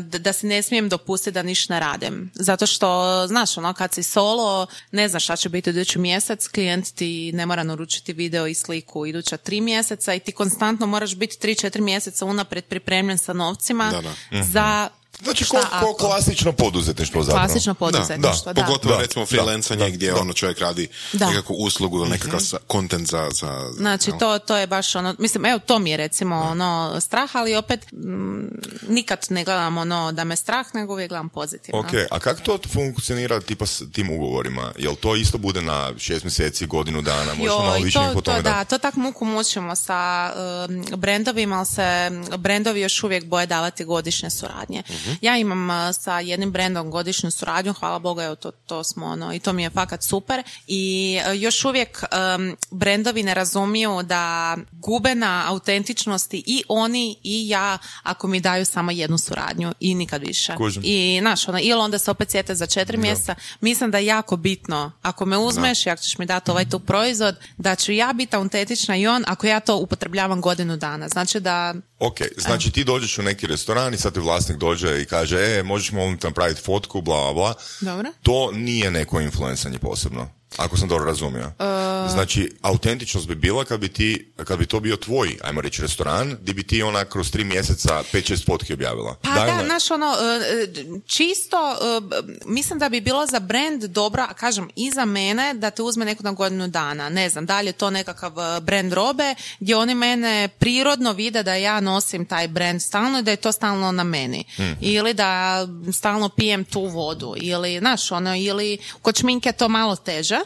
Speaker 3: da, si ne smijem dopustiti da ništa ne radim. Zato što, znaš, ono, kad si solo, ne znaš šta će biti idući mjesec, klijent ti ne mora naručiti video i sliku iduća tri mjeseca i ti konstantno moraš biti tri, četiri mjeseca unaprijed pripremljen sa novcima
Speaker 4: Da, da.
Speaker 3: za
Speaker 2: Znači,
Speaker 3: šta
Speaker 2: ko, ko
Speaker 3: ako.
Speaker 2: klasično poduzetništvo zapravo.
Speaker 3: klasično poduzetništvo, da.
Speaker 4: Pogotovo
Speaker 2: Da,
Speaker 4: recimo
Speaker 2: da,
Speaker 4: freelancanje
Speaker 2: da,
Speaker 4: gdje
Speaker 2: da.
Speaker 4: ono čovjek radi
Speaker 3: Da.
Speaker 4: nekakvu uslugu ili nekakav sa- content za... za
Speaker 3: Znači, to, to je baš ono, mislim, evo, to mi je recimo ono strah, ali opet mm, nikad ne gledam ono da me strah, nego uvijek gledam pozitivno.
Speaker 2: Ok, a kako to funkcionira tipa s tim ugovorima? Jel to isto bude na šest mjeseci, godinu dana? Možeš malo više
Speaker 3: to, to,
Speaker 2: tome
Speaker 3: da,
Speaker 2: dati?
Speaker 3: to tak muku mučimo sa um, brendovima, ali se brendovi još uvijek boje davati godišnje suradnje.
Speaker 2: Mhm.
Speaker 3: Ja imam sa jednim brendom godišnju suradnju, hvala Bogu, evo to, to smo ono, i to mi je fakat super. I uh, još uvijek um, brendovi ne razumiju da gube na autentičnosti i oni i ja ako mi daju samo jednu suradnju i nikad više.
Speaker 2: Kužim.
Speaker 3: I znaš, ono, ili onda se opet sjete za četiri mjeseca. Mislim da je jako bitno, ako me uzmeš i ako ćeš mi dati ovaj tu proizvod, da ću ja biti autentična i on ako ja to upotrebljavam godinu dana. Znači da
Speaker 2: Ok, znači ti dođeš u neki restoran i sad ti vlasnik dođe i kaže, e, možeš molim te napraviti fotku, bla, bla, bla.
Speaker 3: Dobro.
Speaker 2: To nije neko influencanje posebno. Ako sam dobro razumio.
Speaker 3: Uh,
Speaker 2: Znači, autentičnost bi bila kad bi, ti, kad bi to bio tvoj, ajmo reći, restoran, di bi ti ona kroz tri mjeseca 5-6 fotki objavila.
Speaker 3: Pa
Speaker 2: Daj
Speaker 3: da, znaš, ono, e, čisto, e, mislim da bi bilo za brand dobro, a kažem, i za mene, da te uzme neko na godinu dana. Ne znam, da li je to nekakav brand robe, gdje oni mene prirodno vide da ja nosim taj brand stalno i da je to stalno na meni. Ili da stalno pijem tu vodu. Ili, znaš, ono, ili kod šminke je to malo teže.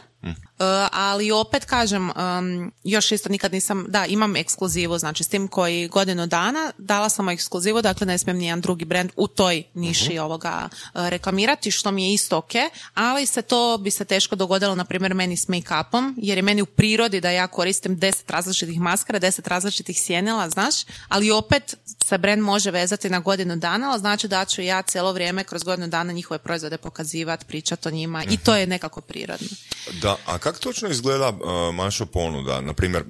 Speaker 3: Uh, ali opet kažem, um, još isto nikad nisam, da, imam ekskluzivu, znači s tim koji godinu dana dala sam ekskluzivu, dakle ne smijem nijedan drugi brand u toj niši ovoga uh, reklamirati, što mi je isto ok, ali se to bi se teško dogodilo, na primjer, meni s make-upom, jer je meni u prirodi da ja koristim deset različitih maskara, deset različitih sjenila, znaš, ali opet se brand može vezati na godinu dana, ali znači da ću ja cijelo vrijeme kroz godinu dana njihove proizvode pokazivati, pričati o njima i to je nekako prirodno.
Speaker 2: Da, a kako točno izgleda uh, Mašo ponuda? Na primjer,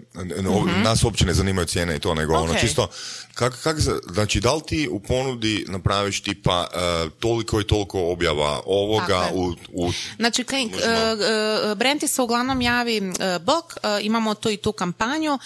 Speaker 2: nas uopće ne zanimaju cijene i to, nego ono
Speaker 3: Mhm. Ok.
Speaker 2: čisto, kak, kak, znači da li ti u ponudi napraviš tipa uh, toliko i toliko objava ovoga u, u
Speaker 3: Znači, uh, uh, brand ti se uglavnom javi uh, bok, uh, imamo tu i tu kampanju, uh,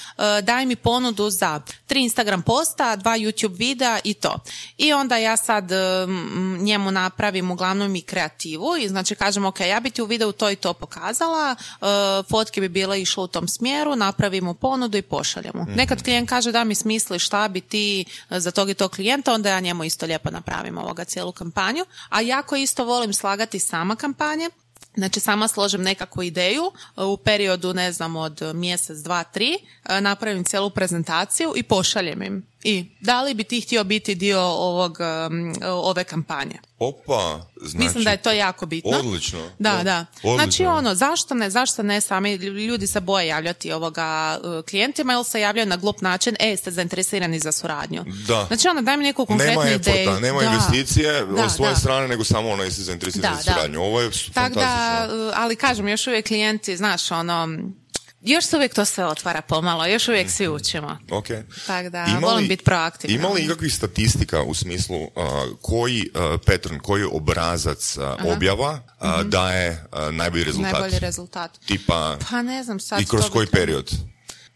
Speaker 3: daj mi ponudu za tri Instagram posta, dva YouTube videa i to. I onda ja sad um, njemu napravim uglavnom i kreativu i znači kažem, ok, ja bi ti u videu to i to pokazala, uh, fotke bi bile išle u tom smjeru, napravimo ponudu i pošaljemo. Nekad klijent kaže da mi smisli šta bi ti uh, za tog i tog klijenta, onda ja njemu isto lijepo napravim ovoga cijelu kampanju. A jako isto volim slagati sama kampanje. Znači sama složim nekakvu ideju u periodu ne znam od mjesec, dva, tri, napravim cijelu prezentaciju i pošaljem im. I da li bi ti htio biti dio ovog, um, ove kampanje?
Speaker 2: Opa, znači...
Speaker 3: Mislim da je to jako bitno.
Speaker 2: Odlično.
Speaker 3: Da, da.
Speaker 2: Odlično.
Speaker 3: Znači ono, zašto ne, zašto ne sami, ljudi se boje javljati ovoga uh, klijentima ili se javljaju na glup način, e, ste zainteresirani za suradnju.
Speaker 2: Da.
Speaker 3: Znači ono, daj mi neku konkretnu
Speaker 2: Nema
Speaker 3: ideju.
Speaker 2: efforta, nema
Speaker 3: Da.
Speaker 2: investicije
Speaker 3: Da,
Speaker 2: od svoje
Speaker 3: da.
Speaker 2: strane, nego samo ono jesi zainteresiran
Speaker 3: Da,
Speaker 2: za suradnju. Ovo je
Speaker 3: Tak da,
Speaker 2: fantastično.
Speaker 3: uh, ali kažem, još uvijek klijenti, znaš, ono, još se uvijek to sve otvara pomalo, još uvijek svi učimo.
Speaker 2: Ok.
Speaker 3: Tak da,
Speaker 2: Ima
Speaker 3: volim
Speaker 2: li-
Speaker 3: biti proaktivna.
Speaker 2: Ima li ikakvih statistika u smislu uh, koji uh, pattern, koji obrazac uh, objava uh, daje uh, najbolji rezultat?
Speaker 3: Mhm. Najbolji rezultat.
Speaker 2: Tipa,
Speaker 3: Pa ne znam sad.
Speaker 2: i kroz
Speaker 3: bi
Speaker 2: koji period?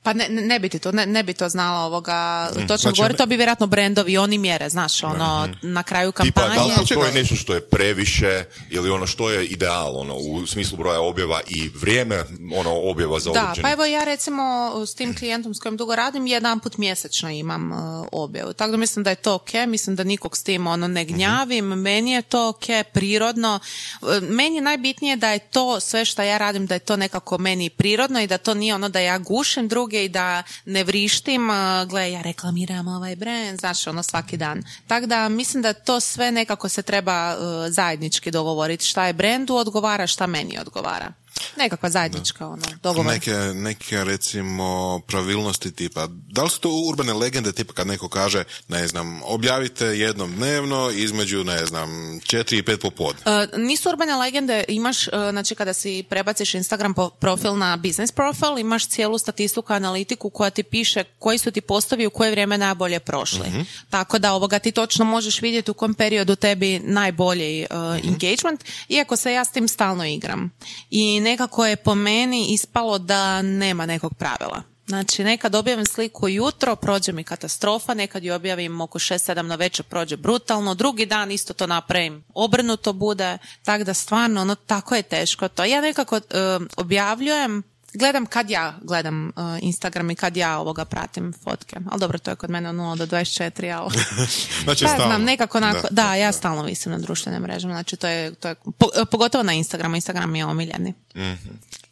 Speaker 3: Pa ne, ne, bi ti to, ne, ne bi to znala ovoga, točno
Speaker 4: Znači,
Speaker 3: govori, to bi vjerojatno brendovi, oni mjere, znaš, ono, na kraju
Speaker 2: Tipa,
Speaker 3: kampanje.
Speaker 2: da li to, to je
Speaker 4: Čega?
Speaker 2: nešto što je previše ili ono što je ideal, ono, u smislu broja objava i vrijeme ono, objava za
Speaker 3: Da,
Speaker 2: određeni?
Speaker 3: pa evo ja recimo s tim klijentom s kojim dugo radim jedan put mjesečno imam uh, objavu. Tako da mislim da je to ok, mislim da nikog s tim ono ne gnjavim, meni je to ok, prirodno. Uh, Meni je najbitnije da je to sve što ja radim, da je to nekako meni prirodno i da to nije ono da ja gušim druge i da ne vrištim, gle ja reklamiram ovaj brand, znaš ono svaki dan. Tako da mislim da to sve nekako se treba uh, zajednički dogovoriti šta je brendu odgovara, šta meni odgovara. Nekakva zajednička ono, dogovor.
Speaker 4: Neke, neke recimo pravilnosti tipa, da li su to urbane legende tipa kad neko kaže, ne znam, objavite jednom dnevno između, ne znam, četiri i pet popodne.
Speaker 3: Uh, nisu urbane legende, imaš, uh, znači kada si prebaciš Instagram profil na business profil, imaš cijelu statistiku, analitiku koja ti piše koji su ti postavi u koje vrijeme najbolje prošli. Tako da ovoga ti točno možeš vidjeti u kom periodu tebi najbolji uh, engagement, iako se ja s tim stalno igram. I nekako je po meni ispalo da nema nekog pravila. Znači, nekad objavim sliku jutro, prođe mi katastrofa, nekad ju objavim oko 6-7 na večer, prođe brutalno, drugi dan isto to napravim, obrnuto bude, tako da stvarno, ono, tako je teško to. Ja nekako um, objavljujem, gledam kad ja gledam uh, Instagram i kad ja ovoga pratim fotke. Ali dobro, to je kod mene od 0 do 24, ali...
Speaker 4: Znači,
Speaker 3: Pa,
Speaker 4: stalno.
Speaker 3: znam, nekako onako, da,
Speaker 4: Da,
Speaker 3: ja stalno visim na društvenim mrežama, znači to je, to je po- pogotovo na Instagramu, Instagram mi je omiljeni.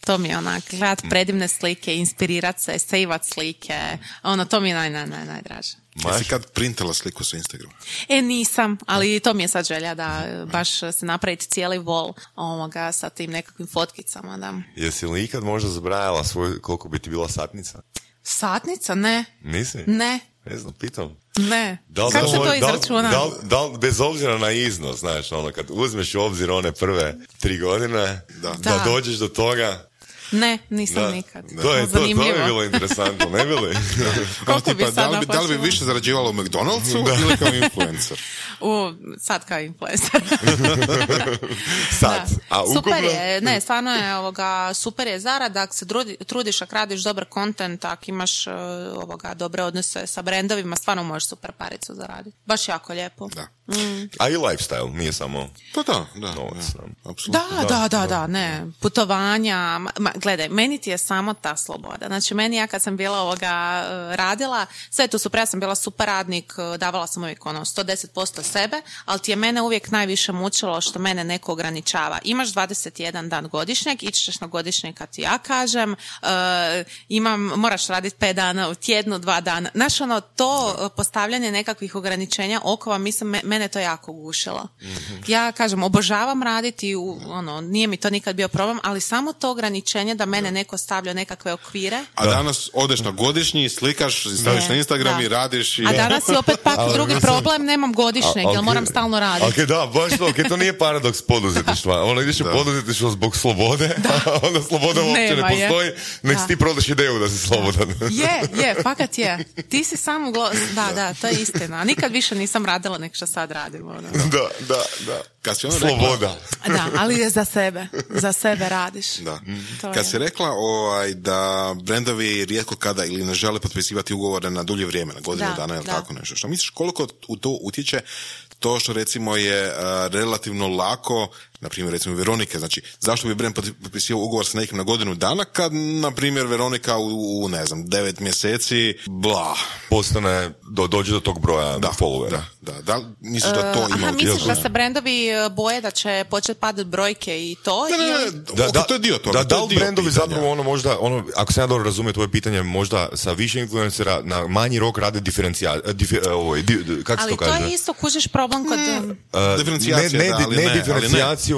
Speaker 3: To mi je onak, gledat predivne slike, inspirirat se, sejvat slike, ono, to mi je naj, naj, naj, najdraže.
Speaker 4: Jesi kad printala sliku sa Instagrama?
Speaker 3: E, nisam, ali to mi je sad želja da e, baš se napraviti cijeli vol ovoga sa tim nekakvim fotkicama, da.
Speaker 2: Jesi li ikad možda zbrajala svoj, koliko bi ti bila satnica?
Speaker 3: Satnica? Ne,
Speaker 2: Nisi?
Speaker 3: ne,
Speaker 2: Ne znam, pitam.
Speaker 3: ne.
Speaker 2: Da li,
Speaker 3: Kako se
Speaker 2: da
Speaker 3: to
Speaker 2: da
Speaker 3: izračuna?
Speaker 2: Da li, da li- bez obzira na iznos, znaš, ono, kad uzmeš u obzir one prve tri godine, da,
Speaker 3: Da.
Speaker 2: dođeš do toga,
Speaker 3: Ne, nisam
Speaker 4: Da.
Speaker 3: nikad.
Speaker 2: To je, to, to je bilo interesantno, ne bi li?
Speaker 3: Koliko bi
Speaker 4: da, li bi, da li bi više zarađivala u McDonald'su ili kao influencer?
Speaker 3: U, sad kao influencer.
Speaker 2: Sad.
Speaker 3: Da.
Speaker 2: A ukupno...
Speaker 3: super je, ne, stvarno je ovoga, super je zarada, ako se trudi, trudiš, ako radiš dobar kontent, ako imaš e, ovoga, dobre odnose sa brendovima, stvarno možeš super paricu zaraditi. Baš jako lijepo.
Speaker 4: Da.
Speaker 2: A i lifestyle, nije samo...
Speaker 4: Pa da, da.
Speaker 2: Novac,
Speaker 4: da,
Speaker 2: da.
Speaker 4: apsolutno.
Speaker 3: Da, da, da, da, ne. Putovanja, ma, ma, gledaj, meni ti je samo ta sloboda. Znači, meni ja kad sam bila ovoga e, radila, sve tu super, ja sam bila super radnik, e, davala sam uvijek ono 110% sebe, ali ti je mene uvijek najviše mučilo što mene neko ograničava. Imaš 21 dan godišnjeg, ići ćeš na godišnjeg kad ti ja kažem, e, imam, moraš raditi 5 dana u tjednu, dva dana. Znaš, ono, to postavljanje nekakvih ograničenja okova, mislim, me- mene to jako gušilo. Ja kažem, obožavam raditi, u, ono, nije mi to nikad bio problem, ali samo to ograničenje da mene neko stavlja nekakve okvire.
Speaker 4: A danas odeš na godišnji, slikaš, staviš
Speaker 3: Ne,
Speaker 4: na Instagram
Speaker 3: da.
Speaker 4: i radiš i...
Speaker 3: A danas je opet pak
Speaker 2: Ali
Speaker 3: drugi
Speaker 2: mislim-
Speaker 3: problem, nemam godišnjeg,
Speaker 2: A,
Speaker 3: jer moram stalno raditi.
Speaker 2: Ok, da, baš to, ok, to nije paradoks poduzetništva. Ono, ideš u poduzetništvo zbog slobode, a onda sloboda uopće
Speaker 3: Nema
Speaker 2: ne
Speaker 3: je.
Speaker 2: postoji, nek
Speaker 3: Da.
Speaker 2: si ti prodaš ideju da si slobodan.
Speaker 3: Je, je, fakat je. Ti si samo, glo... da, da, to je istina. A nikad više nisam radila nek što sad radim. Ono.
Speaker 2: da, da, da.
Speaker 4: Kad si ono
Speaker 2: Sloboda.
Speaker 3: Da, ali je za sebe. Za sebe radiš.
Speaker 4: Da.
Speaker 3: To
Speaker 4: Kad
Speaker 3: je.
Speaker 4: si rekla ovaj, da brendovi rijetko kada ili ne žele potpisivati ugovore na dulje vrijeme, na godinu
Speaker 3: Da,
Speaker 4: dana ili
Speaker 3: da.
Speaker 4: tako nešto. Što misliš koliko u to utječe to što recimo je eh, relativno lako, na primjer recimo Veronike, znači zašto bi brend potpi- potpisivao ugovor sa nekim na godinu dana kad na primjer Veronika u, u, ne znam, devet mjeseci, bla.
Speaker 2: Postane, do, dođe do tog broja
Speaker 4: Da,
Speaker 2: followera.
Speaker 4: da, da, da, li misliš da to ima
Speaker 3: Aha, misliš da se brendovi e, boje da će početi padati brojke i to?
Speaker 4: Ne, ne, ne,
Speaker 3: ili-
Speaker 4: ok, to je dio toga.
Speaker 2: Da,
Speaker 4: to
Speaker 2: da li brendovi
Speaker 4: pitanja.
Speaker 2: zapravo ono možda, ono, ako sam ja dobro razumio tvoje pitanje, možda sa više influencera na manji rok rade diferencija, e, ovo, di, di- kako se
Speaker 3: Ali
Speaker 2: to
Speaker 3: to
Speaker 2: kaže?
Speaker 3: je isto, kužiš problem kod...
Speaker 2: Uh,
Speaker 4: Diferencijacija,
Speaker 2: ne, ne,
Speaker 4: da, ali
Speaker 2: ne
Speaker 4: ne, ali ne.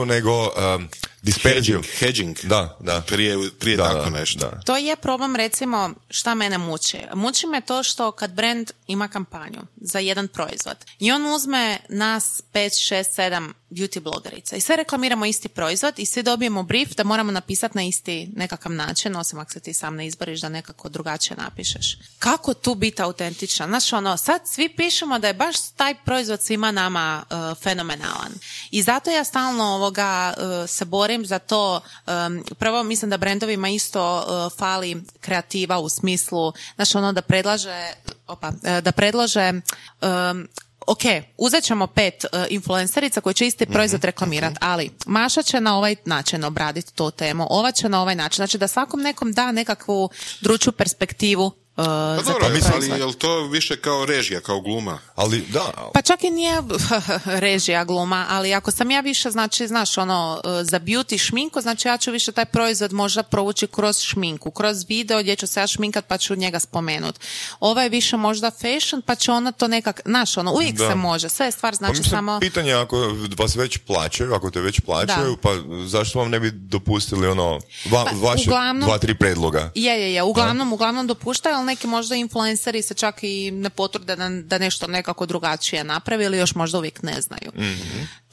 Speaker 2: Nego um, disperziju.
Speaker 4: Hedging, hedging.
Speaker 2: Da, da.
Speaker 4: Prije, prije
Speaker 2: Da,
Speaker 4: tako
Speaker 2: da,
Speaker 4: nešto.
Speaker 2: da.
Speaker 3: To je problem, recimo, šta mene muči. Muči me to što kad brand ima kampanju za jedan proizvod i on uzme nas 5, 6, 7 beauty blogerica i sve reklamiramo isti proizvod i svi dobijemo brief da moramo napisati na isti nekakav način, osim ako se ti sam ne izboriš da nekako drugačije napišeš. Kako tu biti autentičan? Znaš, ono, sad svi pišemo da je baš taj proizvod svima nama uh, fenomenalan. I zato ja stalno ovoga uh, se borim za to. um, prvo, mislim da brendovima isto uh, fali kreativa u smislu, znaš, ono da predlaže, opa, uh, da predlože um, ok, uzet ćemo pet uh, influencerica koji će isti proizvod reklamirati, ali Maša će na ovaj način obraditi tu temu, ova će na ovaj način, znači da svakom nekom da nekakvu druču perspektivu uh,
Speaker 4: Pa
Speaker 3: za
Speaker 4: dobro, ali je li to više kao režija, kao gluma?
Speaker 2: Ali da,
Speaker 3: Pa čak i nije režija gluma, ali ako sam ja više, znači, znaš, ono, e, za beauty šminku, znači ja ću više taj proizvod možda provući kroz šminku, kroz video gdje ću se ja šminkat pa ću njega spomenut. Ovo je više možda fashion, pa će ona to nekak, znaš, ono, uvijek
Speaker 2: Da.
Speaker 3: se može, sve je stvar,
Speaker 2: pa
Speaker 3: znači
Speaker 2: mislim,
Speaker 3: samo...
Speaker 2: pitanje je ako vas već plaćaju, ako te već plaćaju,
Speaker 3: Da.
Speaker 2: pa zašto vam ne bi dopustili ono, va,
Speaker 3: Pa,
Speaker 2: vaše
Speaker 3: uglavnom-
Speaker 2: dva, tri predloga?
Speaker 3: Je, je, je. Uglavnom, uglavnom dopuštaju, ali neki možda influenceri se čak i ne potrude da, da nešto nekako drugačije napravi ili još možda uvijek ne znaju.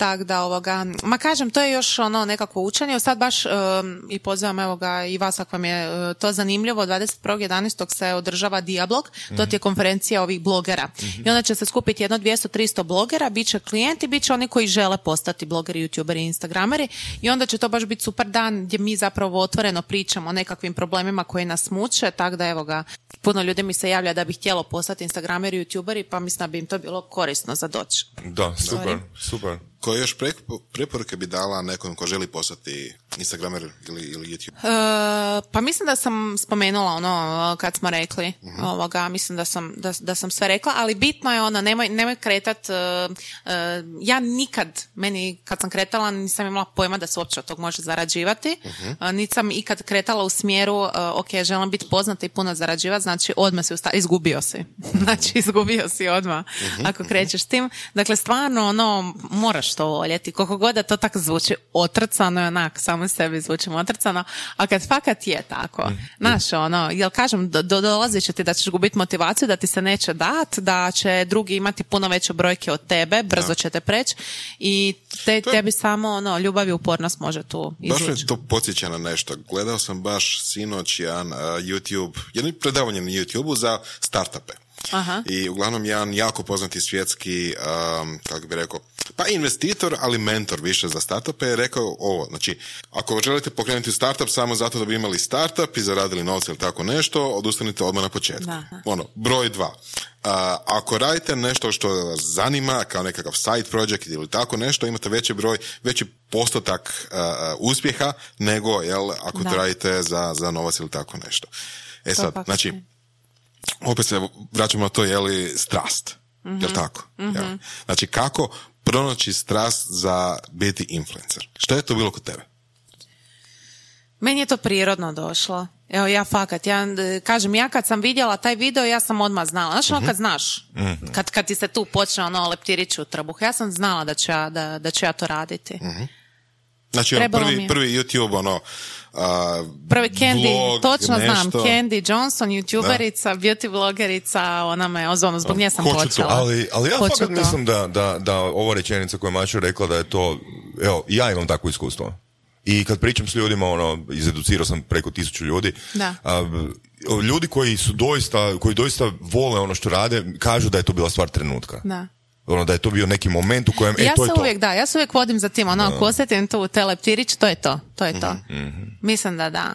Speaker 3: Tako da, ovoga, ma kažem, to je još ono nekakvo učenje. Sad baš um, i pozivam evo ga i vas ako vam je uh, to zanimljivo, 21.11. se održava Diablog, to ti je konferencija ovih blogera. I onda će se skupiti jedno 200-300 blogera, bit će klijenti, bit će oni koji žele postati blogeri, youtuberi, instagrameri i onda će to baš biti super dan gdje mi zapravo otvoreno pričamo o nekakvim problemima koji nas muče, tako da evo ga, puno ljudi mi se javlja da bi htjelo postati instagrameri, youtuberi, pa mislim da bi im to bilo korisno za doći.
Speaker 2: Da, super, super.
Speaker 4: Koje još pre- preporuke bi dala nekom ko želi postati Instagramer ili, ili YouTube?
Speaker 3: E, pa mislim da sam spomenula ono kad smo rekli ovoga, mislim da sam, da, da sam sve rekla, ali bitno je ono, nemoj, nemoj kretat, e, e, ja nikad, meni kad sam kretala nisam imala pojma da se uopće od tog može zarađivati, uh niti sam ikad kretala u smjeru, e, ok, želim biti poznata i puno zarađivati, znači odmah si usta- izgubio si, znači izgubio si odmah ako krećeš tim, dakle stvarno ono, moraš moraš to voljeti. Koliko god da to tako zvuči otrcano i onak, samo sebi zvučim otrcano, a kad fakat je tako, mm. znaš, ono, jel kažem, do, dolazit će ti da ćeš gubiti motivaciju, da ti se neće dat, da će drugi imati puno veće brojke od tebe, brzo će te preći i te, tebi samo, ono, ljubav i upornost može tu izvući.
Speaker 4: Baš me to podsjeća na nešto. Gledao sam baš sinoć jedan uh, YouTube, jedno predavanje na YouTube za startupe. Aha. I uglavnom jedan jako poznati svjetski, um, kako bi rekao, pa investitor, ali mentor više za startupe je rekao ovo, znači, ako želite pokrenuti startup samo zato da bi imali startup i zaradili novce ili tako nešto, odustanite odmah na početku. Da. Ono, broj dva. Uh, ako radite nešto što vas zanima, kao nekakav side project ili tako nešto, imate veći broj, veći postotak uh, uspjeha nego, jel, ako to radite za, za novac ili tako nešto. E sad, znači, opet se vraćamo na to, je li strast. Mm-hmm. Jel tako? mm Znači, kako pronaći strast za biti influencer? Što je to bilo kod tebe?
Speaker 3: Meni je to prirodno došlo. Evo ja fakat, ja kažem, ja kad sam vidjela taj video, ja sam odmah znala. Znaš ono kad znaš, mhm. kad, kad ti se tu počne ono leptirići u trbuh, ja sam znala da ću ja, da, da ću ja to raditi. mm
Speaker 4: Znači, ono, prvi, prvi YouTube, ono,
Speaker 3: Uh, Prvi Candy, točno nešto. znam, Candy Johnson, youtuberica, da. beauty blogerica, ona me ozvano, zbog nje sam počela.
Speaker 2: Ali, ali ja fakat mislim da, da, da ova rečenica koju je Mačo rekla da je to, evo, ja imam takvo iskustvo. I kad pričam s ljudima, ono, izeducirao sam preko tisuću ljudi,
Speaker 3: da.
Speaker 2: ljudi koji su doista, koji doista vole ono što rade, kažu da je to bila stvar trenutka.
Speaker 3: Da
Speaker 2: ono da je to bio neki moment u kojem
Speaker 3: e,
Speaker 2: ja
Speaker 3: to se uvijek da ja se uvijek vodim za tim ono ako osjetim tu teleptirić to je to to je to. Mm mislim da da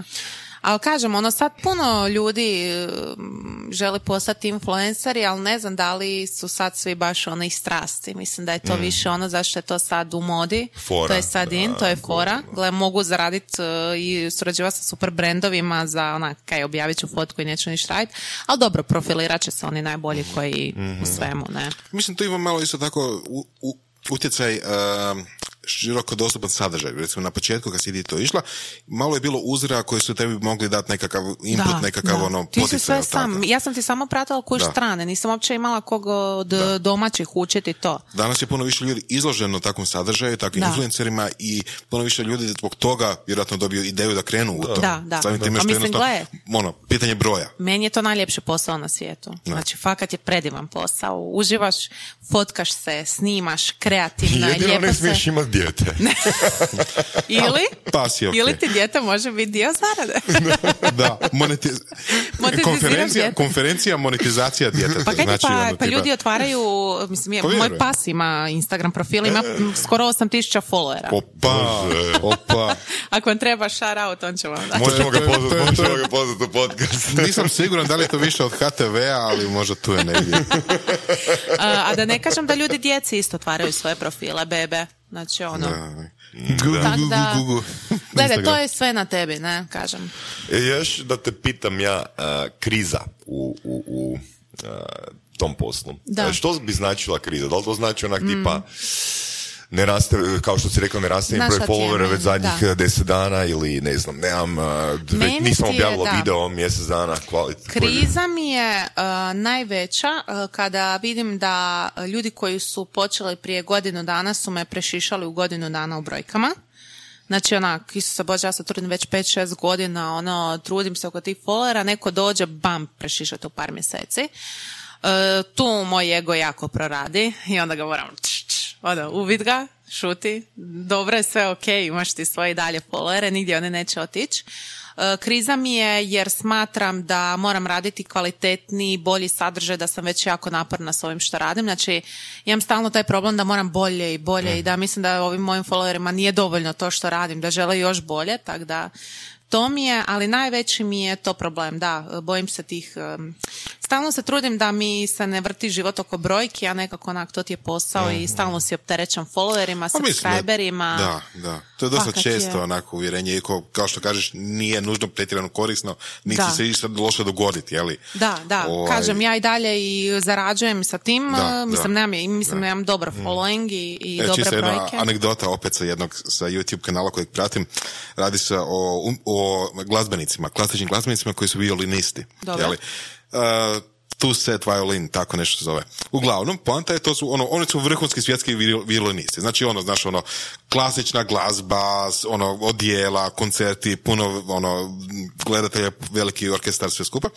Speaker 3: ali kažem, ono sad puno ljudi mm, želi postati influenceri, ali ne znam da li su sad svi baš ono strasti. Mislim da je to mm. više ono zašto je to sad u modi.
Speaker 2: Fora,
Speaker 3: to je sad in, to je fora. Gle, mogu zaraditi uh, i surađivati sa super brendovima za onak, kaj objavit ću fotku i neću ništa raditi. Ali dobro, profilirat će se oni najbolji koji u mhm. svemu, ne.
Speaker 4: Mislim, tu ima malo isto tako u, u, utjecaj uh, široko dostupan sadržaj. Recimo na početku kad si to išla, malo je bilo uzora koji su tebi mogli dati nekakav input, da, nekakav da. ono
Speaker 3: ti si sve sam. Ja sam ti samo pratila koji strane, nisam uopće imala koga od domaćih učiti to.
Speaker 4: Danas je puno više ljudi izloženo takvom sadržaju, takvim influencerima i puno više ljudi zbog toga vjerojatno dobiju ideju da krenu u to.
Speaker 3: Da, da.
Speaker 4: Samim time što mislim, gle, ono, pitanje broja.
Speaker 3: Meni je to najljepši posao na svijetu. Znači, fakat je predivan posao. Uživaš, fotkaš se, snimaš, kreativno.
Speaker 2: Jedino ne smiješ imati dijete.
Speaker 3: ili,
Speaker 4: je
Speaker 3: ili ti dijete može biti dio zarade.
Speaker 4: da, monetiz... konferencija, konferencija monetizacija djeteta.
Speaker 3: Pa, znači, pa, ono, pa ljudi otvaraju, mislim, je, moj pas ima Instagram profil, ima e. skoro 8000 followera.
Speaker 4: Opa, opa.
Speaker 3: Ako vam treba shout out, on će vam
Speaker 2: dati. Možemo ga pozvati, možemo ga pozvati u podcast.
Speaker 4: Nisam siguran da li je to više od HTV-a, ali možda tu je negdje.
Speaker 3: a, a da ne kažem da ljudi djeci isto otvaraju svoje profile, bebe. Znači ono... Da. da, gledaj, to je sve na tebi, ne, kažem.
Speaker 2: E, još da te pitam ja, kriza u, u, u tom poslu. Da. što bi značila kriza? Da li to znači onak tipa mm ne raste, kao što si rekao, ne raste broj followera već zadnjih deset dana ili ne znam, nemam, Meni nisam objavila video mjesec dana. Kvalit,
Speaker 3: Kriza mi je najveća kada vidim da ljudi koji su počeli prije godinu dana su me prešišali u godinu dana u brojkama. Znači onak, se Bože, ja se trudim već 5-6 godina, ono, trudim se oko tih followera, neko dođe, bam, prešišati u par mjeseci. E, tu moj ego jako proradi i onda ga moram ono, uvid ga, šuti, dobro je sve ok, imaš ti svoje dalje polere, nigdje one neće otići. E, kriza mi je jer smatram da moram raditi kvalitetniji, bolji sadržaj, da sam već jako naporna s ovim što radim. Znači, imam stalno taj problem da moram bolje i bolje i da mislim da ovim mojim followerima nije dovoljno to što radim, da žele još bolje, tako da to mi je, ali najveći mi je to problem, da, bojim se tih, stalno se trudim da mi se ne vrti život oko brojki, a nekako onak, to ti je posao i mhm. stalno si opterećan followerima, pa subscriberima.
Speaker 4: Da, da, to je dosta često je. onako uvjerenje, kao što kažeš, nije nužno pretjerano korisno, niti se išta loše dogoditi, jeli?
Speaker 3: Da, da, ovaj... kažem, ja i dalje i zarađujem sa tim, da, mislim, da. Nemam, mislim, nemam dobar mhm. following i, i e, dobre brojke.
Speaker 4: anegdota opet sa jednog, sa YouTube kanala kojeg pratim, radi se o, o glazbenicima, klasičnim glazbenicima koji su violinisti. Dobro. Jeli? Uh, tu set violin, tako nešto se zove. Uglavnom, poanta je, to su, ono, oni su vrhunski svjetski violinisti. Znači, ono, znaš, ono, klasična glazba, ono, odijela, koncerti, puno, ono, gledatelja, veliki orkestar, sve skupa.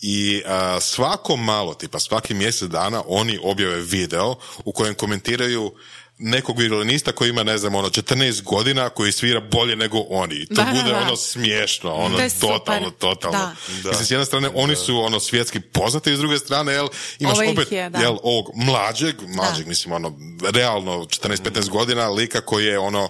Speaker 4: I svako malo, tipa svaki mjesec dana, oni objave video u kojem komentiraju nekog violinista koji ima, ne znam, ono, 14 godina, koji svira bolje nego oni. To da, bude da, ono smiješno, ono, totalno, totalno. Da. Mislim, s jedne strane, oni su, ono, svjetski poznati, s druge strane, jel, imaš Ovo opet, je, jel, ovog mlađeg, mlađeg, mislim, ono, realno, 14-15 godina, lika koji je, ono,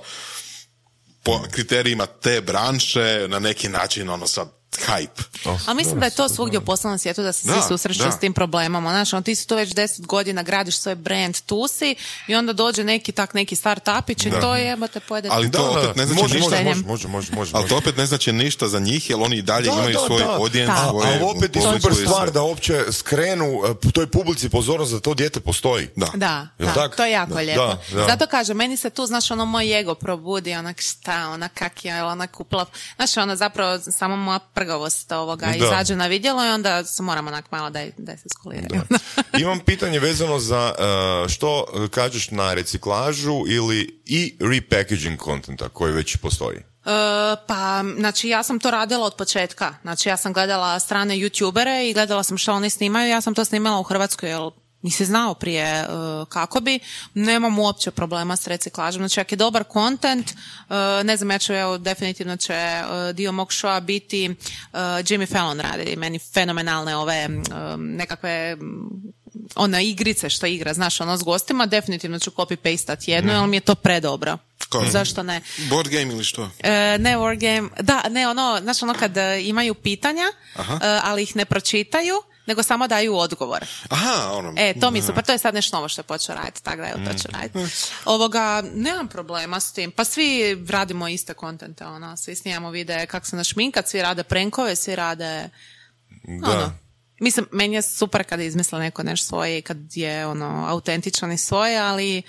Speaker 4: po kriterijima te branše, na neki način, ono, sad, hype.
Speaker 3: Oh, Ali mislim da je to svugdje u poslovnom svijetu da se svi susreću s tim problemom. Znaš, on, ti si tu već deset godina, gradiš svoj brand, tu si i onda dođe neki tak neki startupić i to je, te pojede.
Speaker 4: Ali to opet ne znači
Speaker 2: može, ništa. Može, može, može, može,
Speaker 4: Ali to opet ne znači ništa za njih, jer oni i dalje imaju svoj audience, svoje...
Speaker 2: Ali opet je super stvar da uopće skrenu e, toj publici pozornost da to dijete postoji.
Speaker 3: Da, da, da to je jako lijepo. Zato kažem, meni se tu, znaš, ono moj ego probudi, onak šta, onak kak je, onak uplav. Znaš, ono zapravo samo moja prgavost ovoga da. izađe na vidjelo i onda se moramo onak malo da, da se skuliraju.
Speaker 2: Imam pitanje vezano za uh, što kažeš na reciklažu ili i repackaging kontenta koji već postoji. Uh,
Speaker 3: pa, znači ja sam to radila od početka. Znači ja sam gledala strane youtubere i gledala sam što oni snimaju. Ja sam to snimala u Hrvatskoj, jer nisi znao prije uh, kako bi, nemam uopće problema s reciklažom. Znači, ako je dobar kontent, uh, ne znam, ja ću, evo, definitivno će uh, dio mog showa biti Jimmy Fallon radi, meni fenomenalne ove nekakve ona igrice što igra, znaš, ono s gostima, definitivno ću copy-pastat jedno, mm. jer mi je to predobro. Zašto ne?
Speaker 4: Board game ili što?
Speaker 3: ne board game, da, ne ono, znaš ono kad imaju pitanja, ali ih ne pročitaju, nego samo daju odgovor.
Speaker 4: Aha, ono.
Speaker 3: E, to mi super, to je sad nešto novo što je počeo raditi, tako da je to će mm. raditi. Ovoga, nemam problema s tim, pa svi radimo iste kontente, ono, svi snijamo vide kako se našminkat, svi rade prenkove, svi rade, da. ono, Mislim, meni je super kada izmisla neko nešto svoje i kad je ono autentičan i svoje, ali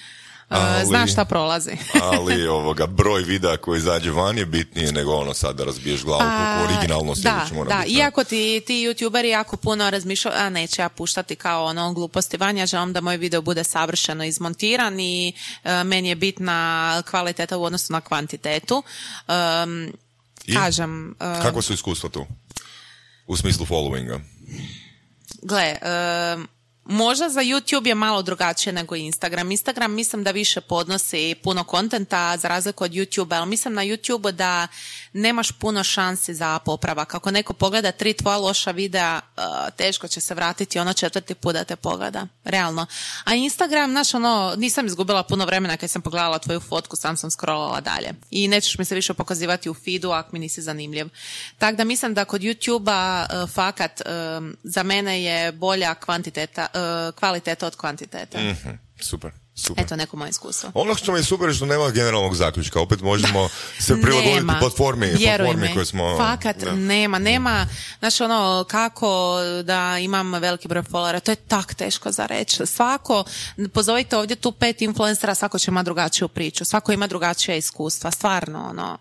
Speaker 3: ali, znaš šta prolazi.
Speaker 2: ali ovoga, broj videa koji izađe van je bitnije nego ono sad da razbiješ glavu pa, originalno
Speaker 3: da, da, biti. iako ti, ti youtuberi jako puno razmišljaju, a neće ja puštati kao ono gluposti van, ja želim da moj video bude savršeno izmontiran i uh, meni je bitna kvaliteta u odnosu na kvantitetu. Um, I? Kažem...
Speaker 2: Uh, Kako su iskustva tu? U smislu followinga?
Speaker 3: Gle, Možda za YouTube je malo drugačije nego Instagram. Instagram mislim da više podnosi puno kontenta za razliku od YouTube, ali mislim na YouTube da nemaš puno šansi za popravak. Ako neko pogleda tri tvoja loša videa, uh, teško će se vratiti ono četvrti put da te pogleda. Realno. A Instagram, znaš, ono, nisam izgubila puno vremena kad sam pogledala tvoju fotku, sam sam scrollala dalje. I nećeš mi se više pokazivati u feedu ako mi nisi zanimljiv. Tako da mislim da kod YouTube-a uh, fakat um, za mene je bolja kvantiteta, kvaliteta od kvantiteta.
Speaker 2: mm Super. Super.
Speaker 3: Eto neko moje iskustvo.
Speaker 2: Ono što mi je super što nema generalnog zaključka. Opet možemo se prilagoditi platformi, platformi koje smo...
Speaker 3: Fakat nema. Nema, znaš ono, kako da imam veliki broj followera, to je tak teško za reći. Svako, pozovite ovdje tu pet influencera, svako će ima drugačiju priču. Svako ima drugačija iskustva. Stvarno, ono...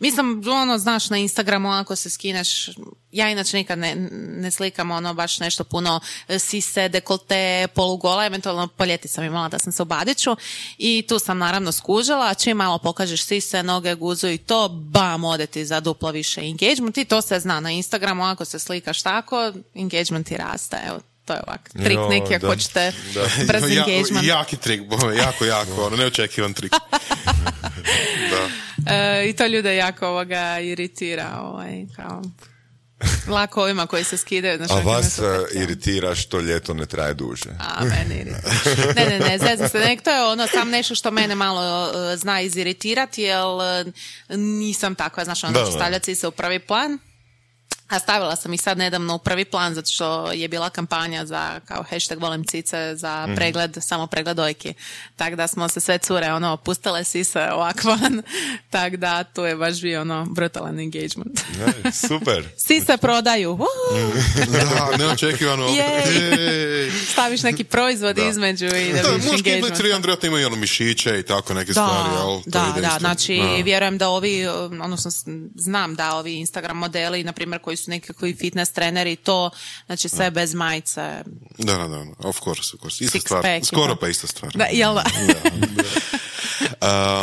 Speaker 3: Mislim, ono, znaš, na Instagramu ako se skineš, ja inače nikad ne, ne slikam ono baš nešto puno e, sise, dekolte, polugola, eventualno po ljeti sam imala da sam se u Badiću. I tu sam naravno skužila, a čim malo pokažeš sise, noge, guzu i to, bam, ode ti za duplo više engagement i to se zna na Instagramu, ako se slikaš tako, engagement ti raste, evo, to je ovak, trik jo, neki ako hoćete brz engagement.
Speaker 4: Ja, jaki trik, jako, jako, ono, neočekivan trik.
Speaker 3: da. E, I to ljude jako ovoga iritira, ovaj, kao... Lako ovima koji se skidaju.
Speaker 2: A vas e, iritira što ljeto ne traje duže.
Speaker 3: A, meni iritira. Ne, ne, ne, zezam se. Nek to je ono, sam nešto što mene malo uh, zna iziritirati, jer uh, nisam takva, znaš, onda ću stavljati se u prvi plan. A stavila sam ih sad nedavno u prvi plan zato što je bila kampanja za kao hashtag volim cice za mhm. pregled, samo pregled dojki. Tako da smo se sve cure ono pustile sise ovakvan. Tako da tu je baš bio ono brutalan engagement.
Speaker 2: Ne, super.
Speaker 3: Sise prodaju.
Speaker 4: da, neočekivano.
Speaker 3: Staviš neki proizvod između i da, da
Speaker 4: vidiš engagement. imaju ono mišiće i tako neke
Speaker 3: da,
Speaker 4: stvari. Jel?
Speaker 3: Da, da, znači vjerujem da ovi, odnosno znam da ovi Instagram modeli, na primjer koji koji su nekakvi fitness treneri i to, znači sve bez majice.
Speaker 4: Da, da, da, of course, of course. Ista
Speaker 3: Six
Speaker 4: stvar,
Speaker 3: pack i
Speaker 4: skoro pa ista stvar.
Speaker 3: Da, jel da?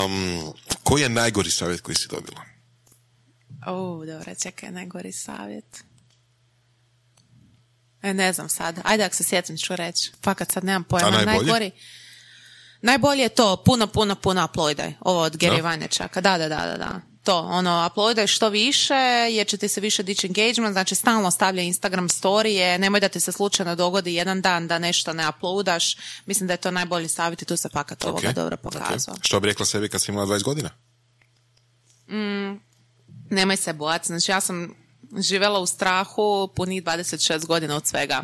Speaker 4: Um, koji je najgori savjet koji si dobila?
Speaker 3: O, dobro, čekaj, najgori savjet. E, ne znam sad. Ajde, ako se sjetim ću reći. Fakat sad nemam pojma.
Speaker 4: Najbolji?
Speaker 3: Najgori. Najbolje je to, puno, puno, puno uploadaj. Ovo od Gary
Speaker 4: Da?
Speaker 3: Da, da, da, da, da. To, ono, uploadaj što više, jer će ti se više dići engagement, znači stalno stavlja Instagram storije, nemoj da ti se slučajno dogodi jedan dan da nešto ne uploadaš. Mislim da je to najbolji savjet i tu se fakat ovoga
Speaker 4: Ok,
Speaker 3: dobro
Speaker 4: ok.
Speaker 3: pokazao.
Speaker 4: Što bi rekla sebi kad si imala 20 godina?
Speaker 3: Nemoj se bojati. Znači, ja sam živjela u strahu punih 26 godina od svega.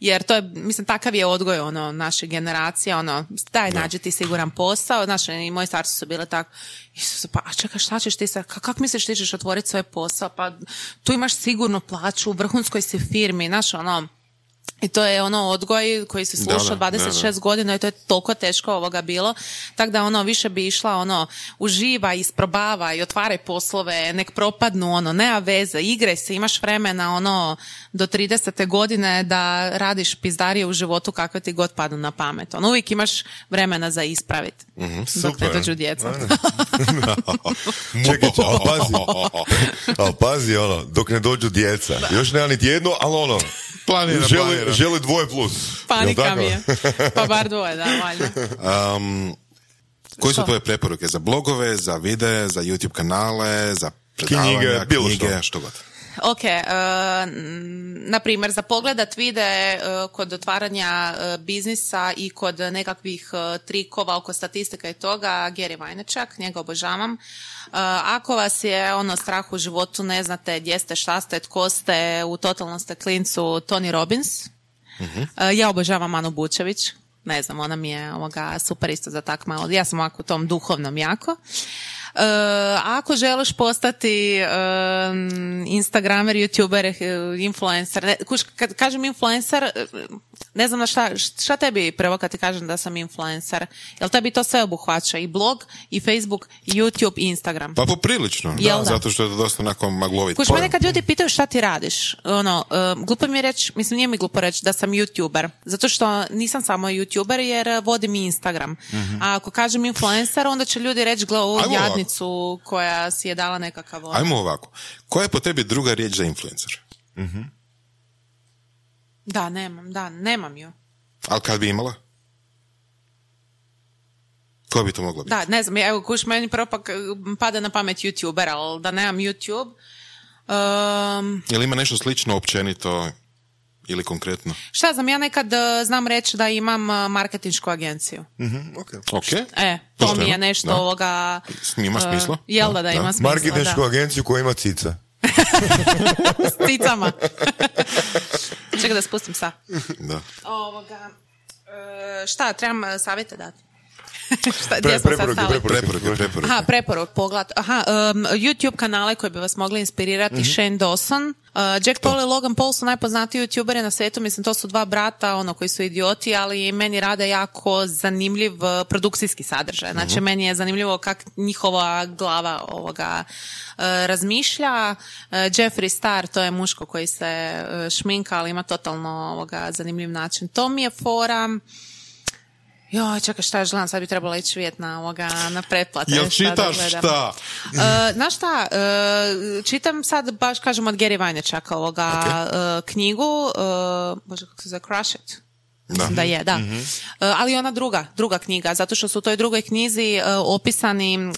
Speaker 3: Jer to je, mislim, takav je odgoj ono, naše generacije, ono, daj, nađi ti siguran posao. Znaš, i moji starci su bile tako, Isuse, pa a čekaj, šta ćeš ti sad, Ka- kak misliš ti ćeš otvoriti svoj posao, pa tu imaš sigurnu plaću, u vrhunskoj si firmi, znaš, ono, i to je ono odgoj koji se sluša
Speaker 4: Da, da,
Speaker 3: 26
Speaker 4: da, da.
Speaker 3: godina i to je toliko teško ovoga bilo. Tako da ono više bi išla ono uživa, isprobava i otvaraj poslove, nek propadnu ono, nema veze, igraj se, imaš vremena ono do 30. godine da radiš pizdarije u životu kakve ti god padnu na pamet. Ono uvijek imaš vremena za ispraviti. Dok ne dođu djeca.
Speaker 2: Čekaj, čekaj, ali pazi, ali pazi, ono, dok ne dođu djeca. Još nema niti jedno, ali ono,
Speaker 4: Planira,
Speaker 2: želi, želi dvoje plus.
Speaker 3: Panika mi je. Pa bar dvoje, da, valjda.
Speaker 4: Um, koji su tvoje preporuke za blogove, za videe, za YouTube kanale, za predavanja,
Speaker 2: Knjige, bilo
Speaker 4: knjige,
Speaker 2: što.
Speaker 4: što god?
Speaker 3: Ok, uh, na primjer, za pogledat vide e, kod otvaranja e, biznisa i kod nekakvih e, trikova oko statistika i toga, Gary Vajnečak, njega obožavam. E, ako vas je ono strah u životu, ne znate gdje ste, šta ste, tko ste, u totalnom ste klincu, Tony Robbins. E, ja obožavam Anu Bučević. Ne znam, ona mi je ovoga super isto za tak malo. Ja sam ovako u tom duhovnom jako. E, ako želiš postati e, instagramer, youtuber, e, influencer, ne, kuš, kad kažem influencer, ne znam na šta, šta tebi prvo kad ti kažem da sam influencer? Jel tebi to sve obuhvaća? I blog, i Facebook, i YouTube, i Instagram?
Speaker 4: Pa poprilično,
Speaker 3: Jel
Speaker 4: da,
Speaker 3: da?
Speaker 4: zato što je to dosta onako maglovit
Speaker 3: Kuš, mene kad ljudi pitaju šta ti radiš, ono, uh, glupo mi je reći, mislim nije mi glupo reći da sam youtuber, zato što nisam samo youtuber jer vodim i Instagram. A ako kažem influencer, onda će ljudi reći, gle, ovu
Speaker 4: Mhm.
Speaker 3: Jadnicu koja si je dala nekakav... ono."
Speaker 4: Ajmo ovako. Koja je po tebi druga riječ za influencer?
Speaker 3: Da, nemam, da, nemam ju.
Speaker 4: Ali kad bi imala? Koja bi to mogla biti?
Speaker 3: Da, ne znam, evo, kuš, meni prvo pak uh, pada na pamet youtuber, ali da nemam YouTube, um,
Speaker 4: Jel ima nešto slično općenito ili konkretno?
Speaker 3: šta znam, ja nekad uh, znam reći da imam uh, marketinšku agenciju.
Speaker 4: Ok.
Speaker 3: E, to
Speaker 4: Pošteno,
Speaker 3: mi je nešto
Speaker 4: da.
Speaker 3: ovoga...
Speaker 4: Ima
Speaker 3: uh,
Speaker 4: smisla?
Speaker 3: Jel da, da, ima smisla,
Speaker 2: Marketinšku
Speaker 3: da.
Speaker 2: agenciju koja ima cica.
Speaker 3: S cicama. Čekaj da spustim sa.
Speaker 4: Da.
Speaker 3: Ovoga, e, šta, trebam e, savjete dati? šta,
Speaker 2: Pre- preporuke, preporuke.
Speaker 4: Preporuke, preporuke.
Speaker 3: Aha, preporuk, pogled. Aha, um, YouTube kanale koji bi vas mogli inspirirati,
Speaker 2: Mhm.
Speaker 3: Shane Dawson. Uh, Jack Paul i Logan Paul su najpoznatiji youtuberi na svijetu, mislim to su dva brata, ono koji su idioti, ali meni rade jako zanimljiv uh, produkcijski sadržaj. Znači
Speaker 2: Mhm.
Speaker 3: meni je zanimljivo kak njihova glava ovoga uh, razmišlja. Uh, Jeffree Star, to je muško koji se uh, šminka, ali ima totalno ovoga zanimljiv način. To mi je fora. Joj, čekaj, šta gledam, sad bi trebala ići vidjeti na, ovoga, na pretplate.
Speaker 4: Jel
Speaker 3: šta
Speaker 4: čitaš
Speaker 3: gledam.
Speaker 4: šta?
Speaker 3: E, znaš šta, e, čitam sad baš kažem od Gary Vajnečaka ovoga e, knjigu, bože kako se zove, Crush It. Mislim da je, da. E, ali ona druga, druga knjiga, zato što su u toj drugoj knjizi e, opisani, e,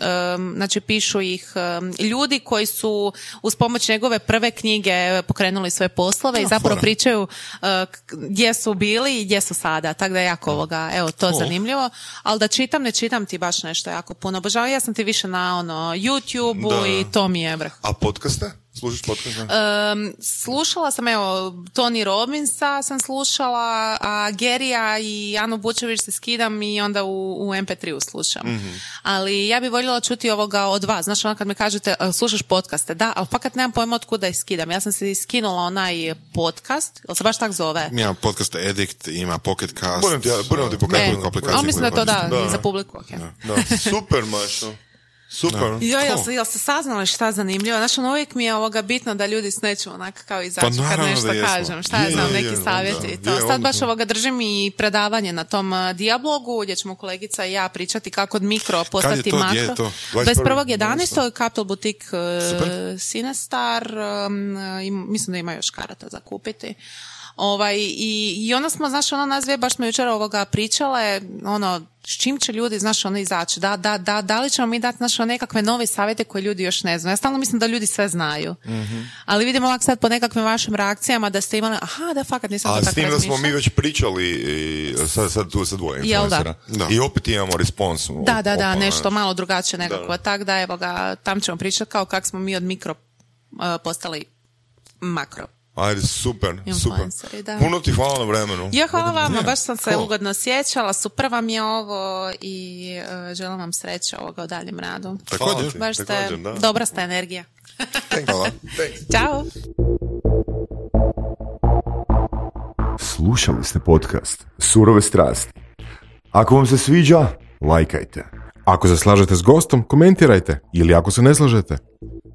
Speaker 3: znači pišu ih ljudi koji su uz pomoć njegove prve knjige pokrenuli svoje poslove i zapravo
Speaker 4: fora.
Speaker 3: pričaju gdje su bili i gdje su sada. Tako da je jako ovoga, evo, to
Speaker 4: Cool.
Speaker 3: zanimljivo. Ali da čitam, ne čitam ti baš nešto jako puno. Obožavam, ja sam ti više na ono YouTube-u
Speaker 2: Da.
Speaker 3: i to mi je vrh.
Speaker 2: A podcaste? Slušaš podcaste?
Speaker 3: Um, slušala sam, evo, Tony Robbinsa sam slušala, a Gerija i Anu Bučević se skidam i onda u, u MP3-u slušam. Ali ja bi voljela čuti ovoga od vas. Znaš, ono kad mi kažete, "A, slušaš podcaste, da, ali fakat nemam pojma od kuda ih skidam. Ja sam si skinula onaj podcast, jel se baš tak zove?
Speaker 4: Ima podcast Edict, ima Pocket Cast.
Speaker 2: Budem ti, budem ti pokazati.
Speaker 3: E,
Speaker 4: nekoliko aplikacija
Speaker 3: a mislim da je to da,
Speaker 2: Da.
Speaker 3: za publiku. ok.
Speaker 2: Da, super, Mašo. Super.
Speaker 3: Jo, jel, se- jel ste saznali šta zanimljivo? Znaš, ono, uvijek mi je ovoga bitno da ljudi s nečim onak kao izaći kad
Speaker 4: Pa naravno
Speaker 3: nešto kažem. Šta ja
Speaker 2: Je,
Speaker 3: znam,
Speaker 2: je,
Speaker 3: neki
Speaker 2: je,
Speaker 3: savjeti. i to.
Speaker 2: Je,
Speaker 3: Sad baš ovoga držim i predavanje na tom uh, diablogu gdje ćemo kolegica i ja pričati kako od mikro postati
Speaker 4: to? Gdje
Speaker 3: makro.
Speaker 4: je to?
Speaker 3: 21.11. Capital Boutique uh, Sinestar. Um, i mislim da ima još karata za kupiti. Ovaj, i, I onda smo, znaš, ono nas dvije baš smo jučer ovoga pričale, ono, s čim će ljudi, znaš, ono izaći, da, da, da, da li ćemo mi dati, znaš, ono, nekakve nove savjete koje ljudi još ne znaju. Ja stalno mislim da ljudi sve znaju. Ali vidimo ovak sad po nekakvim vašim reakcijama da ste imali, aha, da, fakat nisam
Speaker 2: A
Speaker 3: to
Speaker 2: s
Speaker 3: tako
Speaker 2: tim da smo mi već pričali i sad, sad tu sa dvoje
Speaker 3: Jel da?
Speaker 2: influencera.
Speaker 4: Da.
Speaker 2: I opet imamo respons.
Speaker 3: Da, da, da, nešto malo drugačije nekako.
Speaker 2: Da.
Speaker 3: Tak da, evo ga, tam ćemo pričati kao kako smo mi od mikro uh, postali makro.
Speaker 2: Ajde, super, super.
Speaker 3: Da.
Speaker 2: Puno ti hvala na vremenu.
Speaker 3: Ja, hvala vama, baš sam se
Speaker 2: Cool.
Speaker 3: ugodno sjećala, super vam je ovo i uh, želim vam sreće ovoga u daljem radu.
Speaker 4: Također.
Speaker 2: ti.
Speaker 3: Baš ste,
Speaker 2: također, da.
Speaker 3: dobra ste energija.
Speaker 4: Hvala.
Speaker 3: Ćao!
Speaker 5: Slušali ste podcast Surove strasti. Ako vam se sviđa, lajkajte.
Speaker 6: Ako se slažete s gostom, komentirajte. Ili ako se ne slažete,